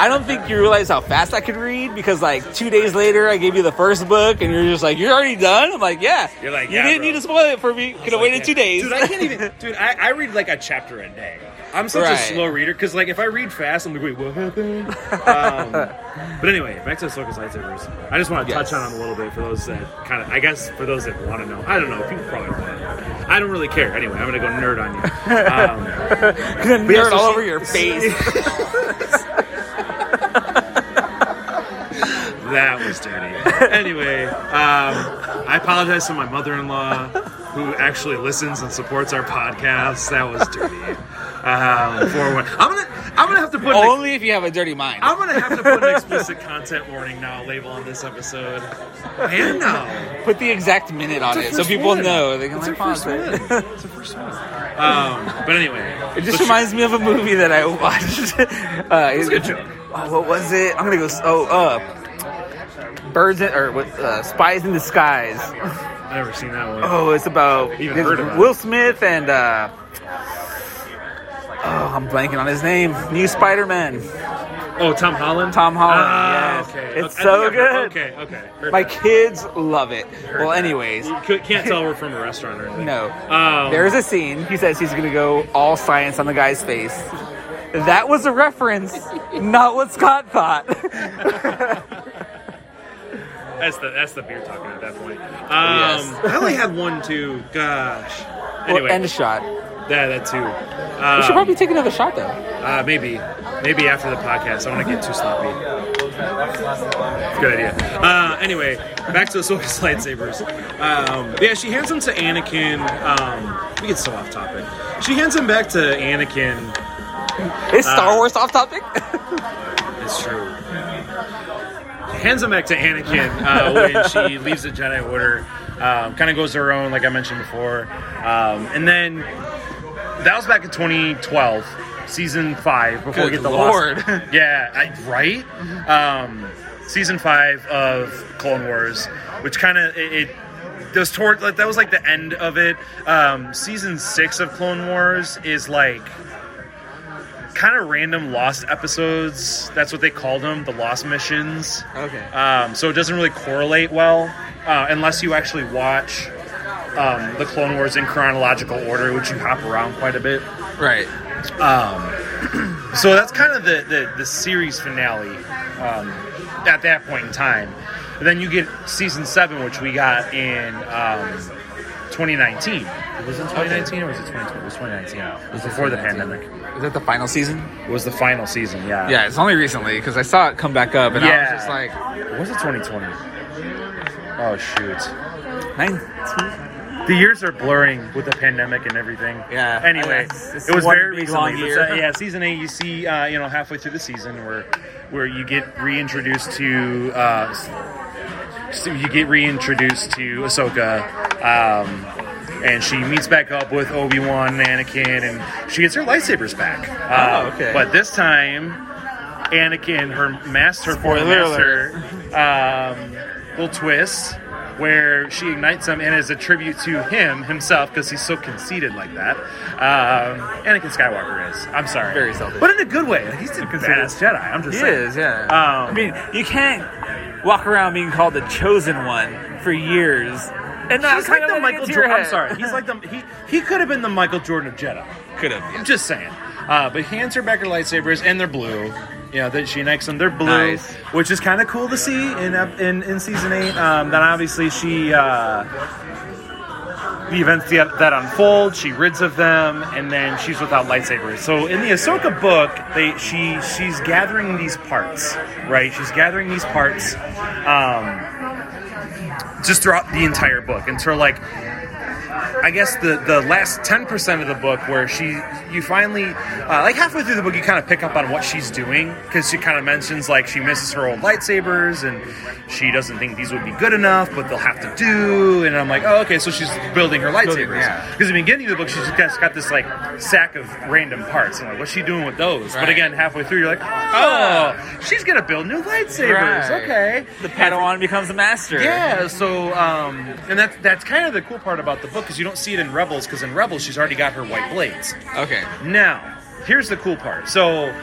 [SPEAKER 2] I don't think you realize how fast I could read because like two days later, I gave you the first book, and you're just like, "You're already done." I'm like, "Yeah."
[SPEAKER 1] You're like,
[SPEAKER 2] "You
[SPEAKER 1] "Yeah,
[SPEAKER 2] didn't
[SPEAKER 1] bro."
[SPEAKER 2] need to spoil it for me. Could have waited two days."
[SPEAKER 1] Dude, I can't even. Dude, I, I read like a chapter a day. I'm such
[SPEAKER 2] Right.
[SPEAKER 1] a slow reader because, like, if I read fast, I'm like, wait, what happened? um, *laughs* but anyway, back to the Ahsoka's lightsabers. I just want to
[SPEAKER 2] Yes.
[SPEAKER 1] touch on them a little bit for those that kind of, I guess, for those that want to know. I don't know. People probably want to know. I don't really care. Anyway, I'm gonna go nerd on you. Um, *laughs*
[SPEAKER 2] Gonna
[SPEAKER 1] But yeah,
[SPEAKER 2] nerd
[SPEAKER 1] so
[SPEAKER 2] all
[SPEAKER 1] she-
[SPEAKER 2] over your face. *laughs*
[SPEAKER 1] that was dirty. Anyway, um, I apologize to my mother-in-law who actually listens and supports our podcast. That was dirty. Um, for what? I'm gonna, I'm gonna have to put. an-
[SPEAKER 2] Only if you have a dirty mind.
[SPEAKER 1] I'm gonna have to put an *laughs* explicit content warning now label on this episode. And now,
[SPEAKER 2] Put the exact minute on it so people
[SPEAKER 1] one.
[SPEAKER 2] know they can
[SPEAKER 1] it's
[SPEAKER 2] like pause
[SPEAKER 1] one.
[SPEAKER 2] it.
[SPEAKER 1] It's the first one. Um, but anyway,
[SPEAKER 2] It just reminds me of a movie that I watched. *laughs* uh,
[SPEAKER 1] It's a good joke.
[SPEAKER 2] Oh, what was it? I'm gonna go. s- Oh, uh, birds in, or what? Uh, spies in disguise.
[SPEAKER 1] I've never seen that one.
[SPEAKER 2] Oh, it's about
[SPEAKER 1] Even heard it.
[SPEAKER 2] Will Smith and. Uh, oh, I'm blanking on his name. New Spider-Man.
[SPEAKER 1] Oh, Tom Holland.
[SPEAKER 2] Tom Holland,
[SPEAKER 1] Ah,
[SPEAKER 2] yes.
[SPEAKER 1] okay.
[SPEAKER 2] It's
[SPEAKER 1] I
[SPEAKER 2] so
[SPEAKER 1] heard-
[SPEAKER 2] good.
[SPEAKER 1] Okay, okay. Heard
[SPEAKER 2] My
[SPEAKER 1] that.
[SPEAKER 2] kids love it. Well, anyways,
[SPEAKER 1] You can't tell we're from a restaurant or anything.
[SPEAKER 2] no.
[SPEAKER 1] Um,
[SPEAKER 2] There's a scene. He says he's gonna go all science on the guy's face. That was a reference, not what Scott thought. *laughs*
[SPEAKER 1] That's the that's the beer talking at that point. Um,
[SPEAKER 2] Yes.
[SPEAKER 1] I only had one too. Gosh.
[SPEAKER 2] Well,
[SPEAKER 1] Anyway,
[SPEAKER 2] end shot.
[SPEAKER 1] Yeah, that too.
[SPEAKER 2] We should
[SPEAKER 1] Um,
[SPEAKER 2] probably take another shot though.
[SPEAKER 1] uh, maybe, maybe after the podcast. I want to get too sloppy. Good idea. Uh, anyway, back to the *laughs* Ahsoka's lightsabers. Um, yeah, she hands them to Anakin. Um, we get so off topic. She hands them back to Anakin.
[SPEAKER 2] Is Star
[SPEAKER 1] uh,
[SPEAKER 2] Wars off topic? *laughs*
[SPEAKER 1] It's true. Hands them back to Anakin uh, when *laughs* she leaves the Jedi Order. Um, kind of goes her own, like I mentioned before. Um, and then that was back in 2012, season five. Before we get the
[SPEAKER 2] Lord.
[SPEAKER 1] Lost. *laughs* Yeah, I, right. Um, season five of Clone Wars, which kind of it. it those toward like that was like the end of it. Um, season six of Clone Wars is like kind of random lost episodes. That's what they called them, the lost missions.
[SPEAKER 2] okay.
[SPEAKER 1] Um, so it doesn't really correlate well uh, unless you actually watch um, the Clone Wars in chronological order, which you hop around quite a bit.
[SPEAKER 2] Right.
[SPEAKER 1] Um, *clears throat* So that's kind of the, the, the series finale um, at that point in time. But then you get season seven, which we got in um, 2019. Was it 2019 or was it 2020? It was 2019. It was before the pandemic.
[SPEAKER 2] Is that the final season?
[SPEAKER 1] It was the final season, yeah.
[SPEAKER 2] Yeah, it's only recently because I saw it come back up and I was just like,
[SPEAKER 1] Was it 2020? Oh, shoot.
[SPEAKER 2] 19.
[SPEAKER 1] The years are blurring with the pandemic and everything.
[SPEAKER 2] Yeah.
[SPEAKER 1] Anyway,
[SPEAKER 2] It's- it's
[SPEAKER 1] it was very recently.
[SPEAKER 2] long year.
[SPEAKER 1] uh, yeah, season eight. You see, uh, you know, halfway through the season where where you get reintroduced to. Uh, so you get reintroduced to Ahsoka, um, and she meets back up with Obi Wan and Anakin, and she gets her lightsabers back. Uh,
[SPEAKER 2] Oh, okay.
[SPEAKER 1] But this time, Anakin, her master,
[SPEAKER 2] Spoiler
[SPEAKER 1] master, um, little twist where she ignites them, and as a tribute to him himself, because he's so conceited like that. Um, Anakin Skywalker is. I'm sorry,
[SPEAKER 2] Very selfish.
[SPEAKER 1] but in a good way. He's a badass Jedi. I'm just
[SPEAKER 2] He
[SPEAKER 1] saying.
[SPEAKER 2] is, yeah.
[SPEAKER 1] Um,
[SPEAKER 2] I mean, you can't walk around being called the chosen one for years. And not
[SPEAKER 1] He's like the Michael Jordan. I'm sorry. He's like the he he could have been the Michael Jordan of Jedi.
[SPEAKER 2] Could have.
[SPEAKER 1] I'm just saying. Uh, but he hands her back her lightsabers, and they're blue. You know, that she ignites them. They're blue,
[SPEAKER 2] Nice.
[SPEAKER 1] which is kind of cool to see in in, in season eight. Um, then obviously she. Uh, the events that, that unfold, she rids of them, and then she's without lightsabers. So in the Ahsoka book, they she she's gathering these parts, right? She's gathering these parts, um, just throughout the entire book until like I guess the the last ten percent of the book where she you finally uh, like halfway through the book you kind of pick up on what she's doing because she kind of mentions like she misses her old lightsabers and she doesn't think these would be good enough but they'll have to do and I'm like oh okay so she's building her lightsabers.
[SPEAKER 2] yeah.
[SPEAKER 1] because at the beginning of the book she's just got this like sack of random parts. And like what's she doing with those? But again halfway through you're like oh she's gonna build new lightsabers.
[SPEAKER 2] Right.
[SPEAKER 1] okay.
[SPEAKER 2] The Padawan becomes a master.
[SPEAKER 1] yeah, so um, and that's that's kind of the cool part about the book because you don't see it in Rebels because in Rebels she's already got her white blades.
[SPEAKER 2] Okay.
[SPEAKER 1] Now, here's the cool part. So,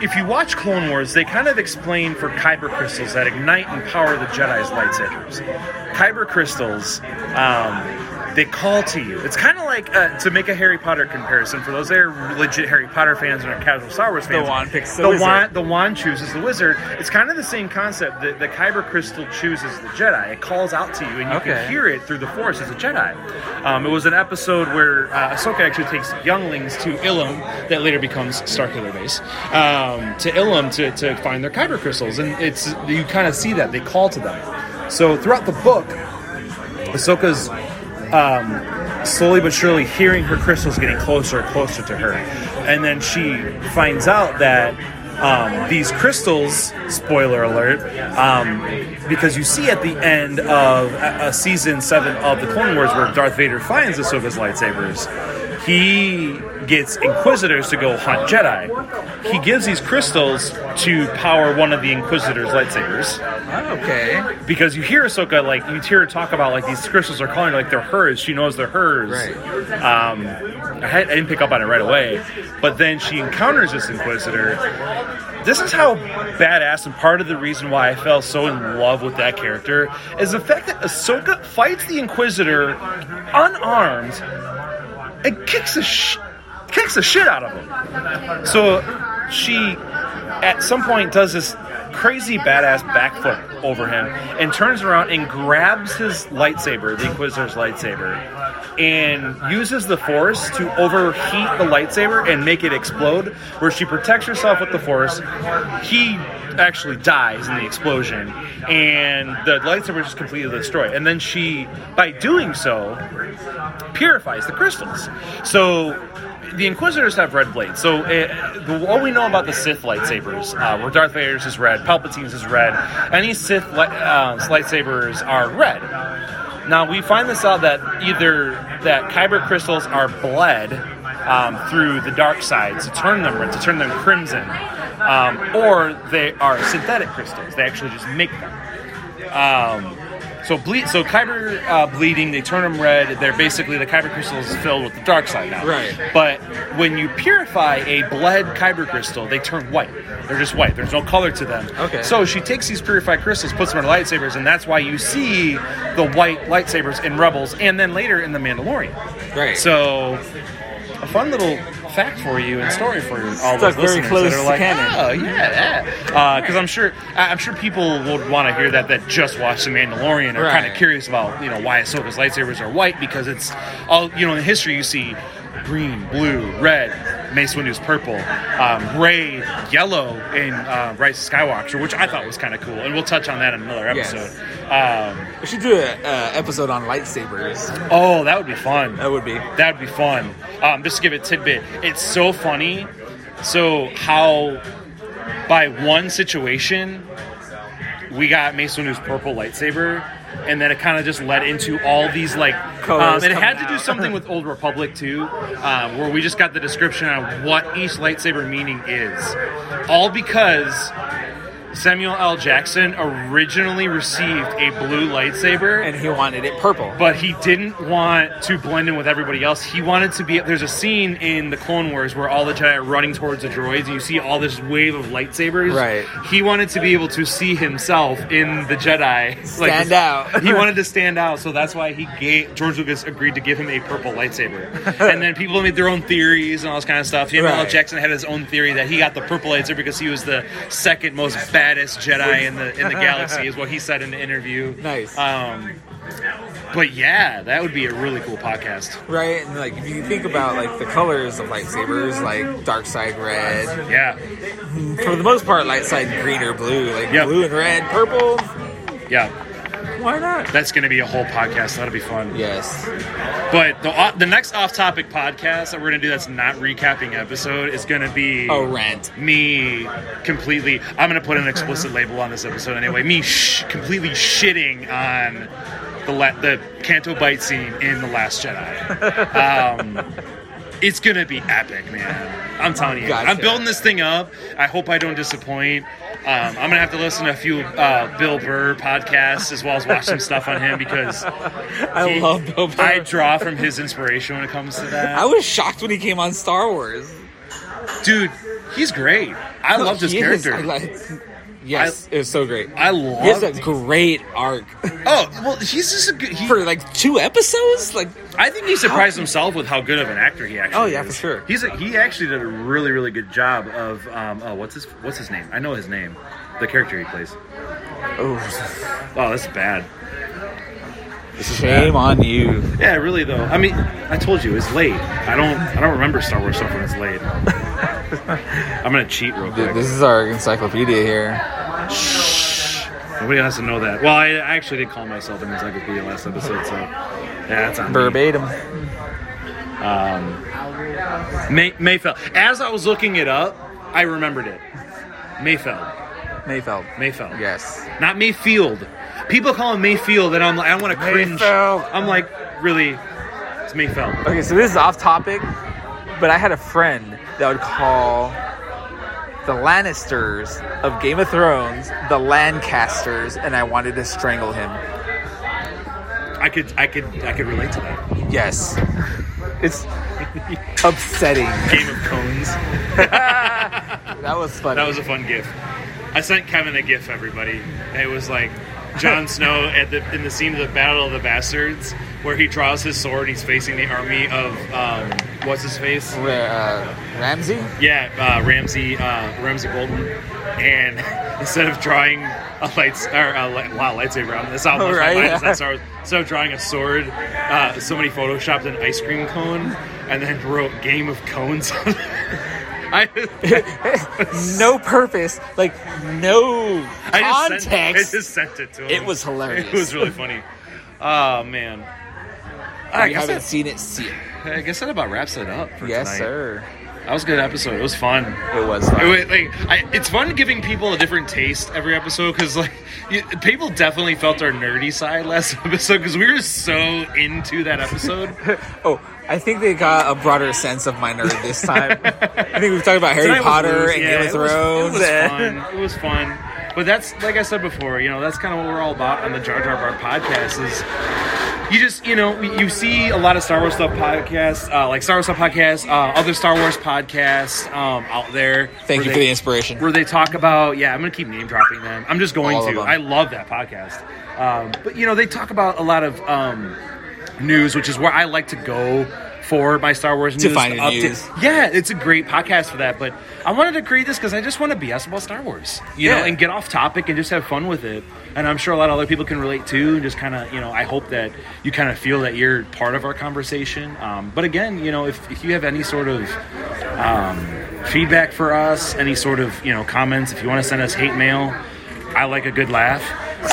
[SPEAKER 1] if you watch Clone Wars, they kind of explain for kyber crystals that ignite and power the Jedi's lightsabers. Kyber crystals, um, they call to you. It's kind of like uh, to make a Harry Potter comparison for those that are legit Harry Potter fans and are casual Star Wars fans.
[SPEAKER 2] The wand picks the
[SPEAKER 1] the
[SPEAKER 2] wizard.
[SPEAKER 1] wand. The wand chooses the wizard. It's kind of the same concept. The, the kyber crystal chooses the Jedi. It calls out to you, and you
[SPEAKER 2] Okay.
[SPEAKER 1] can hear it through the Force as a Jedi. Um, it was an episode where uh, Ahsoka actually takes younglings to Ilum, that later becomes Starkiller Base, um, to Ilum to, to find their kyber crystals, and it's you kind of see that they call to them. So throughout the book, Ahsoka's um, slowly but surely hearing her crystals getting closer and closer to her. And then she finds out that um, these crystals, spoiler alert, um, because you see at the end of uh, uh, season seven of the Clone Wars where Darth Vader finds Ahsoka's lightsabers, he gets Inquisitors to go hunt Jedi. He gives these crystals to power one of the Inquisitor's lightsabers
[SPEAKER 2] Okay.
[SPEAKER 1] because you hear Ahsoka like you hear her talk about like these crystals are calling her like they're hers. She knows they're hers.
[SPEAKER 2] Right.
[SPEAKER 1] Um, I, had, I didn't pick up on it right away, but then she encounters this Inquisitor. This is how badass and part of the reason why I fell so in love with that character is the fact that Ahsoka fights the Inquisitor unarmed and kicks the sh- kicks the shit out of him. So she, at some point, does this crazy badass backflip over him and turns around and grabs his lightsaber, the Inquisitor's lightsaber, and uses the Force to overheat the lightsaber and make it explode. Where she protects herself with the Force, he actually dies in the explosion, and the lightsaber is just completely destroyed. And then she, by doing so, purifies the crystals. So the Inquisitors have red blades. So uh, the, all we know about the Sith lightsabers, uh, where Darth Vader's is red, Palpatine's is red, any Sith li- uh, lightsabers are red. Now we find this out that either that kyber crystals are bled um, through the dark side to turn them red, to turn them crimson, um, or they are synthetic crystals. They actually just make them. Um, so bleed, so kyber uh, bleeding, they turn them red. They're basically the kyber crystal is filled with the dark side now.
[SPEAKER 2] Right.
[SPEAKER 1] But when you purify a bled kyber crystal, they turn white. They're just white. There's no color to them.
[SPEAKER 2] Okay.
[SPEAKER 1] So she takes these purified crystals, puts them in lightsabers, and that's why you see the white lightsabers in Rebels, and then later in the Mandalorian.
[SPEAKER 2] Right.
[SPEAKER 1] So, fun little fact for you and story for you, all
[SPEAKER 2] Stuck
[SPEAKER 1] those
[SPEAKER 2] very
[SPEAKER 1] listeners
[SPEAKER 2] close
[SPEAKER 1] that are like,
[SPEAKER 2] canon.
[SPEAKER 1] oh yeah, that. Uh, because I'm sure, I'm sure people would want to hear that that just watched the Mandalorian are kind of curious about you know why Ahsoka's lightsabers are white because it's all you know in history you see green, blue, red. Mace Windu's purple, um, gray, yellow in uh, Rise Skywalker, which I thought was kind of cool, and we'll touch on that in another
[SPEAKER 2] Yes.
[SPEAKER 1] episode. Um,
[SPEAKER 2] we should do an uh, episode on lightsabers.
[SPEAKER 1] oh, that would be fun.
[SPEAKER 2] That would be.
[SPEAKER 1] That would be fun. Um, just to give a tidbit, it's so funny. So how by one situation we got Mace Windu's purple lightsaber, and then it kind of just led into all these like. Um, and it had to do something with Old Republic too, um, where we just got the description on what each lightsaber meaning is, all because Samuel L. Jackson originally received a blue lightsaber.
[SPEAKER 2] and he wanted it purple.
[SPEAKER 1] but he didn't want to blend in with everybody else. He wanted to be. There's a scene in the Clone Wars where all the Jedi are running towards the droids, and you see all this wave of lightsabers.
[SPEAKER 2] Right.
[SPEAKER 1] He wanted to be able to see himself in the Jedi.
[SPEAKER 2] Stand out. *laughs*
[SPEAKER 1] he wanted to stand out, so that's why he gave George Lucas agreed to give him a purple lightsaber. *laughs* and then people made their own theories and all this kind of stuff. Samuel L. Jackson had his own theory that he got the purple lightsaber because he was the second most baddest Jedi in the in the *laughs* galaxy, is what he said in the interview.
[SPEAKER 2] Nice.
[SPEAKER 1] Um, but yeah, that would be a really cool podcast.
[SPEAKER 2] right? And like if you think about like the colors of lightsabers, like dark side red,
[SPEAKER 1] Yeah,
[SPEAKER 2] for the most part, light side green or blue, like
[SPEAKER 1] Yep.
[SPEAKER 2] blue and red, purple.
[SPEAKER 1] yeah.
[SPEAKER 2] Why not?
[SPEAKER 1] That's going to be a whole podcast. That'll be fun.
[SPEAKER 2] Yes.
[SPEAKER 1] But the the next off-topic podcast that we're going to do that's not recapping episode is going to be
[SPEAKER 2] a rant.
[SPEAKER 1] me completely. I'm going to put an explicit label on this episode anyway. Me sh- completely shitting on the la- the Canto Bight scene in the Last Jedi. *laughs* Um, it's gonna be epic, man. I'm telling you.
[SPEAKER 2] Gotcha.
[SPEAKER 1] I'm building this thing up. I hope I don't disappoint. Um, I'm gonna have to listen to a few uh, Bill Burr podcasts as well as watch some stuff on him because
[SPEAKER 2] I
[SPEAKER 1] he-
[SPEAKER 2] love Bill Burr.
[SPEAKER 1] I draw from his inspiration when it comes to that.
[SPEAKER 2] I was shocked when he came on Star Wars.
[SPEAKER 1] Dude, he's great. I loved his
[SPEAKER 2] is-
[SPEAKER 1] character.
[SPEAKER 2] I like- yes, it was so great.
[SPEAKER 1] I love.
[SPEAKER 2] He has a great arc
[SPEAKER 1] Oh well, he's just a good. He,
[SPEAKER 2] for like two episodes. Like
[SPEAKER 1] I think he surprised himself with how good of an actor he actually.
[SPEAKER 2] Oh, yeah,
[SPEAKER 1] is.
[SPEAKER 2] for sure.
[SPEAKER 1] He's a, he actually did a really really good job of um oh what's his what's his name? I know his name, the character he plays.
[SPEAKER 2] oh,
[SPEAKER 1] Oh, that's bad.
[SPEAKER 2] Shame
[SPEAKER 1] bad.
[SPEAKER 2] on you.
[SPEAKER 1] Yeah, really though. I mean, I told you it's late. I don't I don't remember Star Wars stuff when it's late. *laughs* I'm gonna cheat real quick.
[SPEAKER 2] This is our encyclopedia here. Shh.
[SPEAKER 1] Nobody has to know that. Well, I actually did call myself an encyclopedia last episode, so yeah, that's on me.
[SPEAKER 2] Verbatim.
[SPEAKER 1] Um, May, Mayfeld. As I was looking it up, I remembered it. Mayfeld.
[SPEAKER 2] Mayfeld.
[SPEAKER 1] Mayfeld.
[SPEAKER 2] Yes.
[SPEAKER 1] Not Mayfield. People call him Mayfield, and I'm like, I want to cringe.
[SPEAKER 2] Mayfeld.
[SPEAKER 1] I'm like, really? It's Mayfeld.
[SPEAKER 2] Okay, so this is off topic, but I had a friend that would call the Lannisters of Game of Thrones the Lancasters, and I wanted to strangle him.
[SPEAKER 1] I could, I could, I could relate to that.
[SPEAKER 2] Yes. It's upsetting. *laughs*
[SPEAKER 1] Game of Cones. *laughs*
[SPEAKER 2] That was funny.
[SPEAKER 1] That was a fun GIF. I sent Kevin a GIF. Everybody. It was like Jon Snow at the in the scene of the Battle of the Bastards, where he draws his sword. He's facing the army of um, what's his face?
[SPEAKER 2] uh, Ramsay?
[SPEAKER 1] Yeah, uh, Ramsay, uh, Ramsay Bolton, and *laughs* instead of drawing a lights or a light, wow lightsaber, on this album,
[SPEAKER 2] Oh, right,
[SPEAKER 1] my mind
[SPEAKER 2] yeah.
[SPEAKER 1] is Star Wars. instead of drawing a sword, uh, somebody photoshopped an ice cream cone and then wrote "Game of Cones." on it. I, *laughs*
[SPEAKER 2] No purpose, like no
[SPEAKER 1] I just,
[SPEAKER 2] context.
[SPEAKER 1] sent, I just sent it to him.
[SPEAKER 2] It was hilarious. *laughs*
[SPEAKER 1] It was really funny. Oh man. I
[SPEAKER 2] haven't
[SPEAKER 1] that,
[SPEAKER 2] seen it, see it.
[SPEAKER 1] I guess that about wraps it up for
[SPEAKER 2] Yes,
[SPEAKER 1] tonight.
[SPEAKER 2] sir.
[SPEAKER 1] That was a good episode. It was fun.
[SPEAKER 2] It was fun.
[SPEAKER 1] It was, like, I, it's fun giving people a different taste every episode because like *laughs* you, people definitely felt our nerdy side last episode because we were so into that episode.
[SPEAKER 2] Oh, I think they got a broader sense of my nerd this time. I think we've talked about Harry
[SPEAKER 1] Tonight
[SPEAKER 2] Potter
[SPEAKER 1] loose.
[SPEAKER 2] and
[SPEAKER 1] Yeah,
[SPEAKER 2] Game of
[SPEAKER 1] it was-
[SPEAKER 2] Thrones.
[SPEAKER 1] It was, *laughs* fun. It was fun. But that's like I said before. You know, that's kind of what we're all about on the Jar Jar Bar podcast. Is you just you know you see a lot of Star Wars stuff podcasts, uh, like Star Wars stuff podcasts, uh, other Star Wars podcasts um, out there.
[SPEAKER 2] Thank you
[SPEAKER 1] they-
[SPEAKER 2] for the inspiration.
[SPEAKER 1] where they talk about yeah i'm gonna keep name dropping them i'm just going
[SPEAKER 2] All
[SPEAKER 1] to i love that podcast um, but you know they talk about a lot of um, news which is where i like to go for my star wars news update.
[SPEAKER 2] news.
[SPEAKER 1] yeah it's a great podcast for that but i wanted to create this because i just want to bs about star wars you know and get off topic and just have fun with it and i'm sure a lot of other people can relate too and just kind of you know i hope that you kind of feel that you're part of our conversation um, but again you know if, if you have any sort of um, feedback for us, any sort of you know comments. If you want to send us hate mail, I like a good laugh.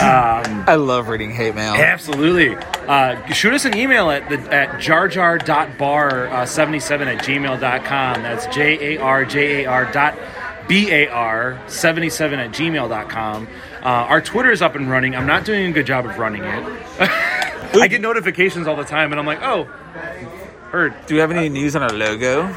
[SPEAKER 1] Um, *laughs*
[SPEAKER 2] I love reading hate mail.
[SPEAKER 1] absolutely. Uh, shoot us an email at the at jarjar.bar77 at gmail.com. That's J A R J A R dot B A R 77 at gmail.com. Uh, our Twitter is up and running. I'm not doing a good job of running it. *laughs* I get notifications all the time, and I'm like, oh, heard.
[SPEAKER 2] Do we have any news on our logo?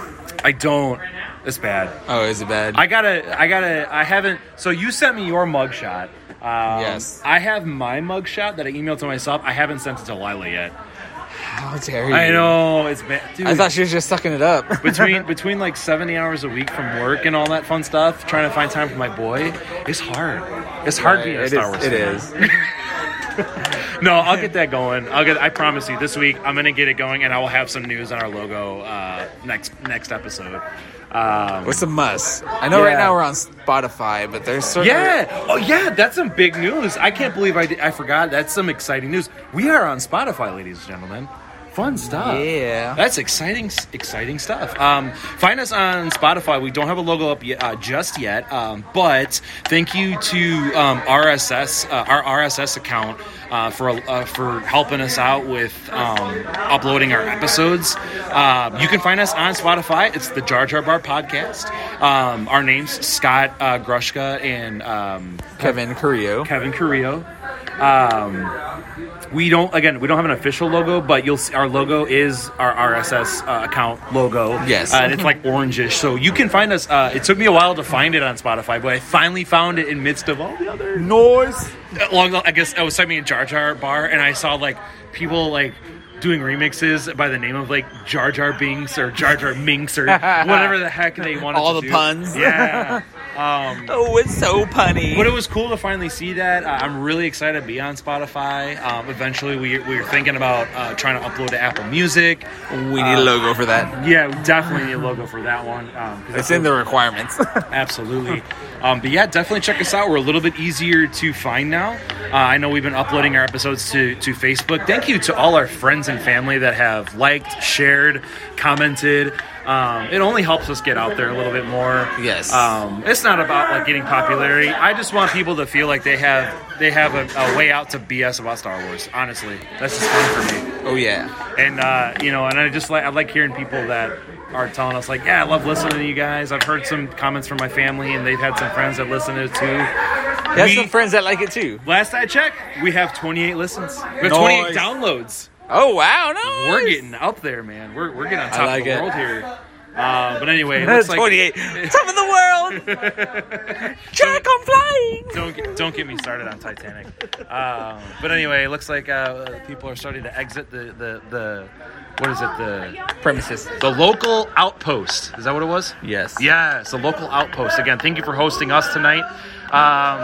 [SPEAKER 1] I don't. It's bad.
[SPEAKER 2] Oh, is it bad?
[SPEAKER 1] I gotta, I gotta, I haven't. So you sent me your mugshot. Um,
[SPEAKER 2] Yes.
[SPEAKER 1] I have my mugshot that I emailed to myself. I haven't sent it to Lila yet.
[SPEAKER 2] How dare you?
[SPEAKER 1] I know it's bad. Dude,
[SPEAKER 2] I thought she was just sucking it up. *laughs*
[SPEAKER 1] between between like seventy hours a week from work and all that fun stuff, trying to find time for my boy, it's hard. It's hard being a
[SPEAKER 2] It
[SPEAKER 1] Star
[SPEAKER 2] is-
[SPEAKER 1] Wars.
[SPEAKER 2] It
[SPEAKER 1] fan.
[SPEAKER 2] is. *laughs* *laughs*
[SPEAKER 1] No, I'll get that going. I'll get. I promise you, this week I'm gonna get it going, and I will have some news on our logo uh, next next episode. Um,
[SPEAKER 2] What's a must? I know right now we're on Spotify, but there's certain.
[SPEAKER 1] yeah. Oh, yeah. That's some big news. I can't believe I, did, I forgot. That's some exciting news. We are on Spotify, ladies and gentlemen. Fun stuff.
[SPEAKER 2] Yeah.
[SPEAKER 1] That's exciting, exciting stuff. Um, find us on Spotify. We don't have a logo up yet, uh, just yet, um, but thank you to um, RSS, uh, our RSS account, uh, for uh, for helping us out with um, uploading our episodes. Um, you can find us on Spotify. It's the Jar Jar Bar podcast. Um, our names Scott uh, Grushka and um,
[SPEAKER 2] Kevin Carrillo.
[SPEAKER 1] Kevin Carrillo. Um, we don't again. We don't have an official logo, but you'll see our logo is our RSS uh, account logo.
[SPEAKER 2] Yes.
[SPEAKER 1] uh, and it's like orangish. So you can find us. Uh, it took me a while to find it on Spotify, but I finally found it in midst of all the other
[SPEAKER 2] Noise.
[SPEAKER 1] Along, the- I guess I was typing in Jar Jar Bar, and I saw like people like doing remixes by the name of like Jar Jar Binks or Jar Jar Minks or *laughs* whatever the heck they wanted.
[SPEAKER 2] All
[SPEAKER 1] to
[SPEAKER 2] the
[SPEAKER 1] do.
[SPEAKER 2] puns.
[SPEAKER 1] Yeah. *laughs* Um, *laughs*
[SPEAKER 2] Oh, it's so punny.
[SPEAKER 1] but it was cool to finally see that. Uh, I'm really excited to be on Spotify. Um, eventually, we, we were thinking about uh, trying to upload to Apple Music.
[SPEAKER 2] we need a logo for that.
[SPEAKER 1] Yeah, we definitely need a logo for that one. Um,
[SPEAKER 2] It's in the requirements. *laughs*
[SPEAKER 1] Absolutely. Um, but yeah, definitely check us out. We're a little bit easier to find now. Uh, I know we've been uploading our episodes to, to Facebook. Thank you to all our friends and family that have liked, shared, commented. Um, it only helps us get out there a little bit more.
[SPEAKER 2] Yes.
[SPEAKER 1] Um, it's not about like getting popularity. I just want people to feel like they have they have a, a way out to BS about Star Wars. Honestly, that's just fun for me
[SPEAKER 2] oh yeah.
[SPEAKER 1] and uh, you know, and I just like I like hearing people that are telling us like, yeah, I love listening to you guys. I've heard some comments from my family, and they've had some friends that listen to it too. We-
[SPEAKER 2] some friends that like it too.
[SPEAKER 1] Last I checked, we have 28 listens. We have
[SPEAKER 2] Nice.
[SPEAKER 1] 28 downloads.
[SPEAKER 2] Oh wow, no.
[SPEAKER 1] We're getting up there, man. We're, we're getting on top
[SPEAKER 2] like
[SPEAKER 1] of the
[SPEAKER 2] it.
[SPEAKER 1] world here. Uh, but anyway, it *laughs* looks like
[SPEAKER 2] 28. Top of the world. *laughs* Jack, I'm flying.
[SPEAKER 1] don't get, don't get me started on Titanic. Um, but anyway, it looks like uh, people are starting to exit the, the, the what is it the
[SPEAKER 2] Premises.
[SPEAKER 1] the local outpost. Is that what it was?
[SPEAKER 2] Yes.
[SPEAKER 1] Yes, a local outpost. Again, thank you for hosting us tonight. Um,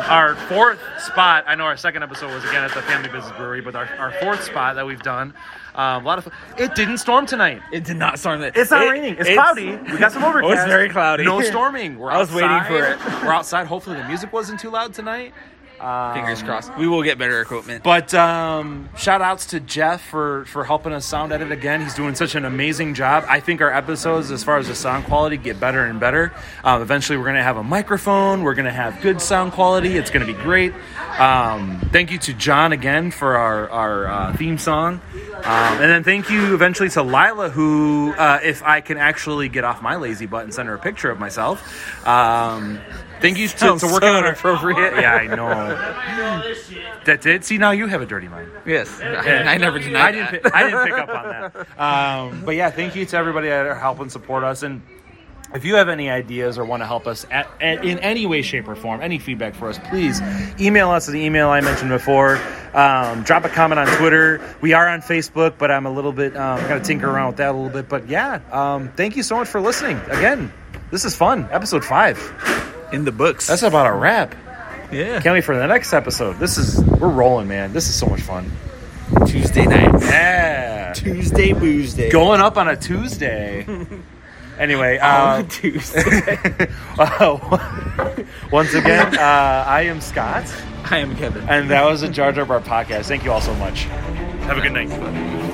[SPEAKER 1] our fourth spot, I know our second episode was again at the Family Business Brewery, but our, our fourth spot that we've done, um, a lot of. It didn't storm tonight.
[SPEAKER 2] It did not storm. It,
[SPEAKER 1] It's not
[SPEAKER 2] it-
[SPEAKER 1] raining. It's, cloudy. We got some overcast. *laughs*
[SPEAKER 2] Oh, it's very cloudy.
[SPEAKER 1] No *laughs* storming. We're
[SPEAKER 2] I was waiting for it.
[SPEAKER 1] We're outside. Hopefully the music wasn't too loud tonight. Um,
[SPEAKER 2] Fingers crossed. We will get better equipment.
[SPEAKER 1] But um, shout outs to Jeff for, for helping us sound edit again. He's doing such an amazing job. I think our episodes, as far as the sound quality, get better and better. Um, eventually, we're going to have a microphone. We're going to have good sound quality. It's going to be great. Um, thank you to John again for our, our uh, theme song. Um, and then thank you eventually to Lila, who, uh, if I can actually get off my lazy butt and send her a picture of myself. Thank you *laughs* to,
[SPEAKER 2] Sounds
[SPEAKER 1] to working
[SPEAKER 2] so
[SPEAKER 1] on our
[SPEAKER 2] inappropriate. *laughs*
[SPEAKER 1] Yeah, I know. *laughs* That's it. See, now you have a dirty mind.
[SPEAKER 2] yes. I, I never denied
[SPEAKER 1] I didn't.
[SPEAKER 2] that.
[SPEAKER 1] Pick, I didn't pick up on that. Um, but yeah, thank you to everybody that are helping support us. And if you have any ideas or want to help us at, at, in any way, shape, or form, any feedback for us, please email us at the email I mentioned before. Um, drop a comment on Twitter. We are on Facebook, but I'm a little bit um, got to tinker around with that a little bit. But yeah, um, thank you so much for listening. Again, this is fun. Episode five.
[SPEAKER 2] In the books.
[SPEAKER 1] That's about a wrap.
[SPEAKER 2] yeah.
[SPEAKER 1] Can't wait for the next episode. This is we're rolling, man. This is so much fun.
[SPEAKER 2] Tuesday night.
[SPEAKER 1] Yeah.
[SPEAKER 2] Tuesday booze day.
[SPEAKER 1] going up on a Tuesday. *laughs* anyway, *laughs* uh,
[SPEAKER 2] on Tuesday. *laughs*
[SPEAKER 1] uh, once again, uh, I am Scott,
[SPEAKER 2] I am Kevin.
[SPEAKER 1] and that was a Jar Jar Bar podcast. Thank you all so much. Have a good night.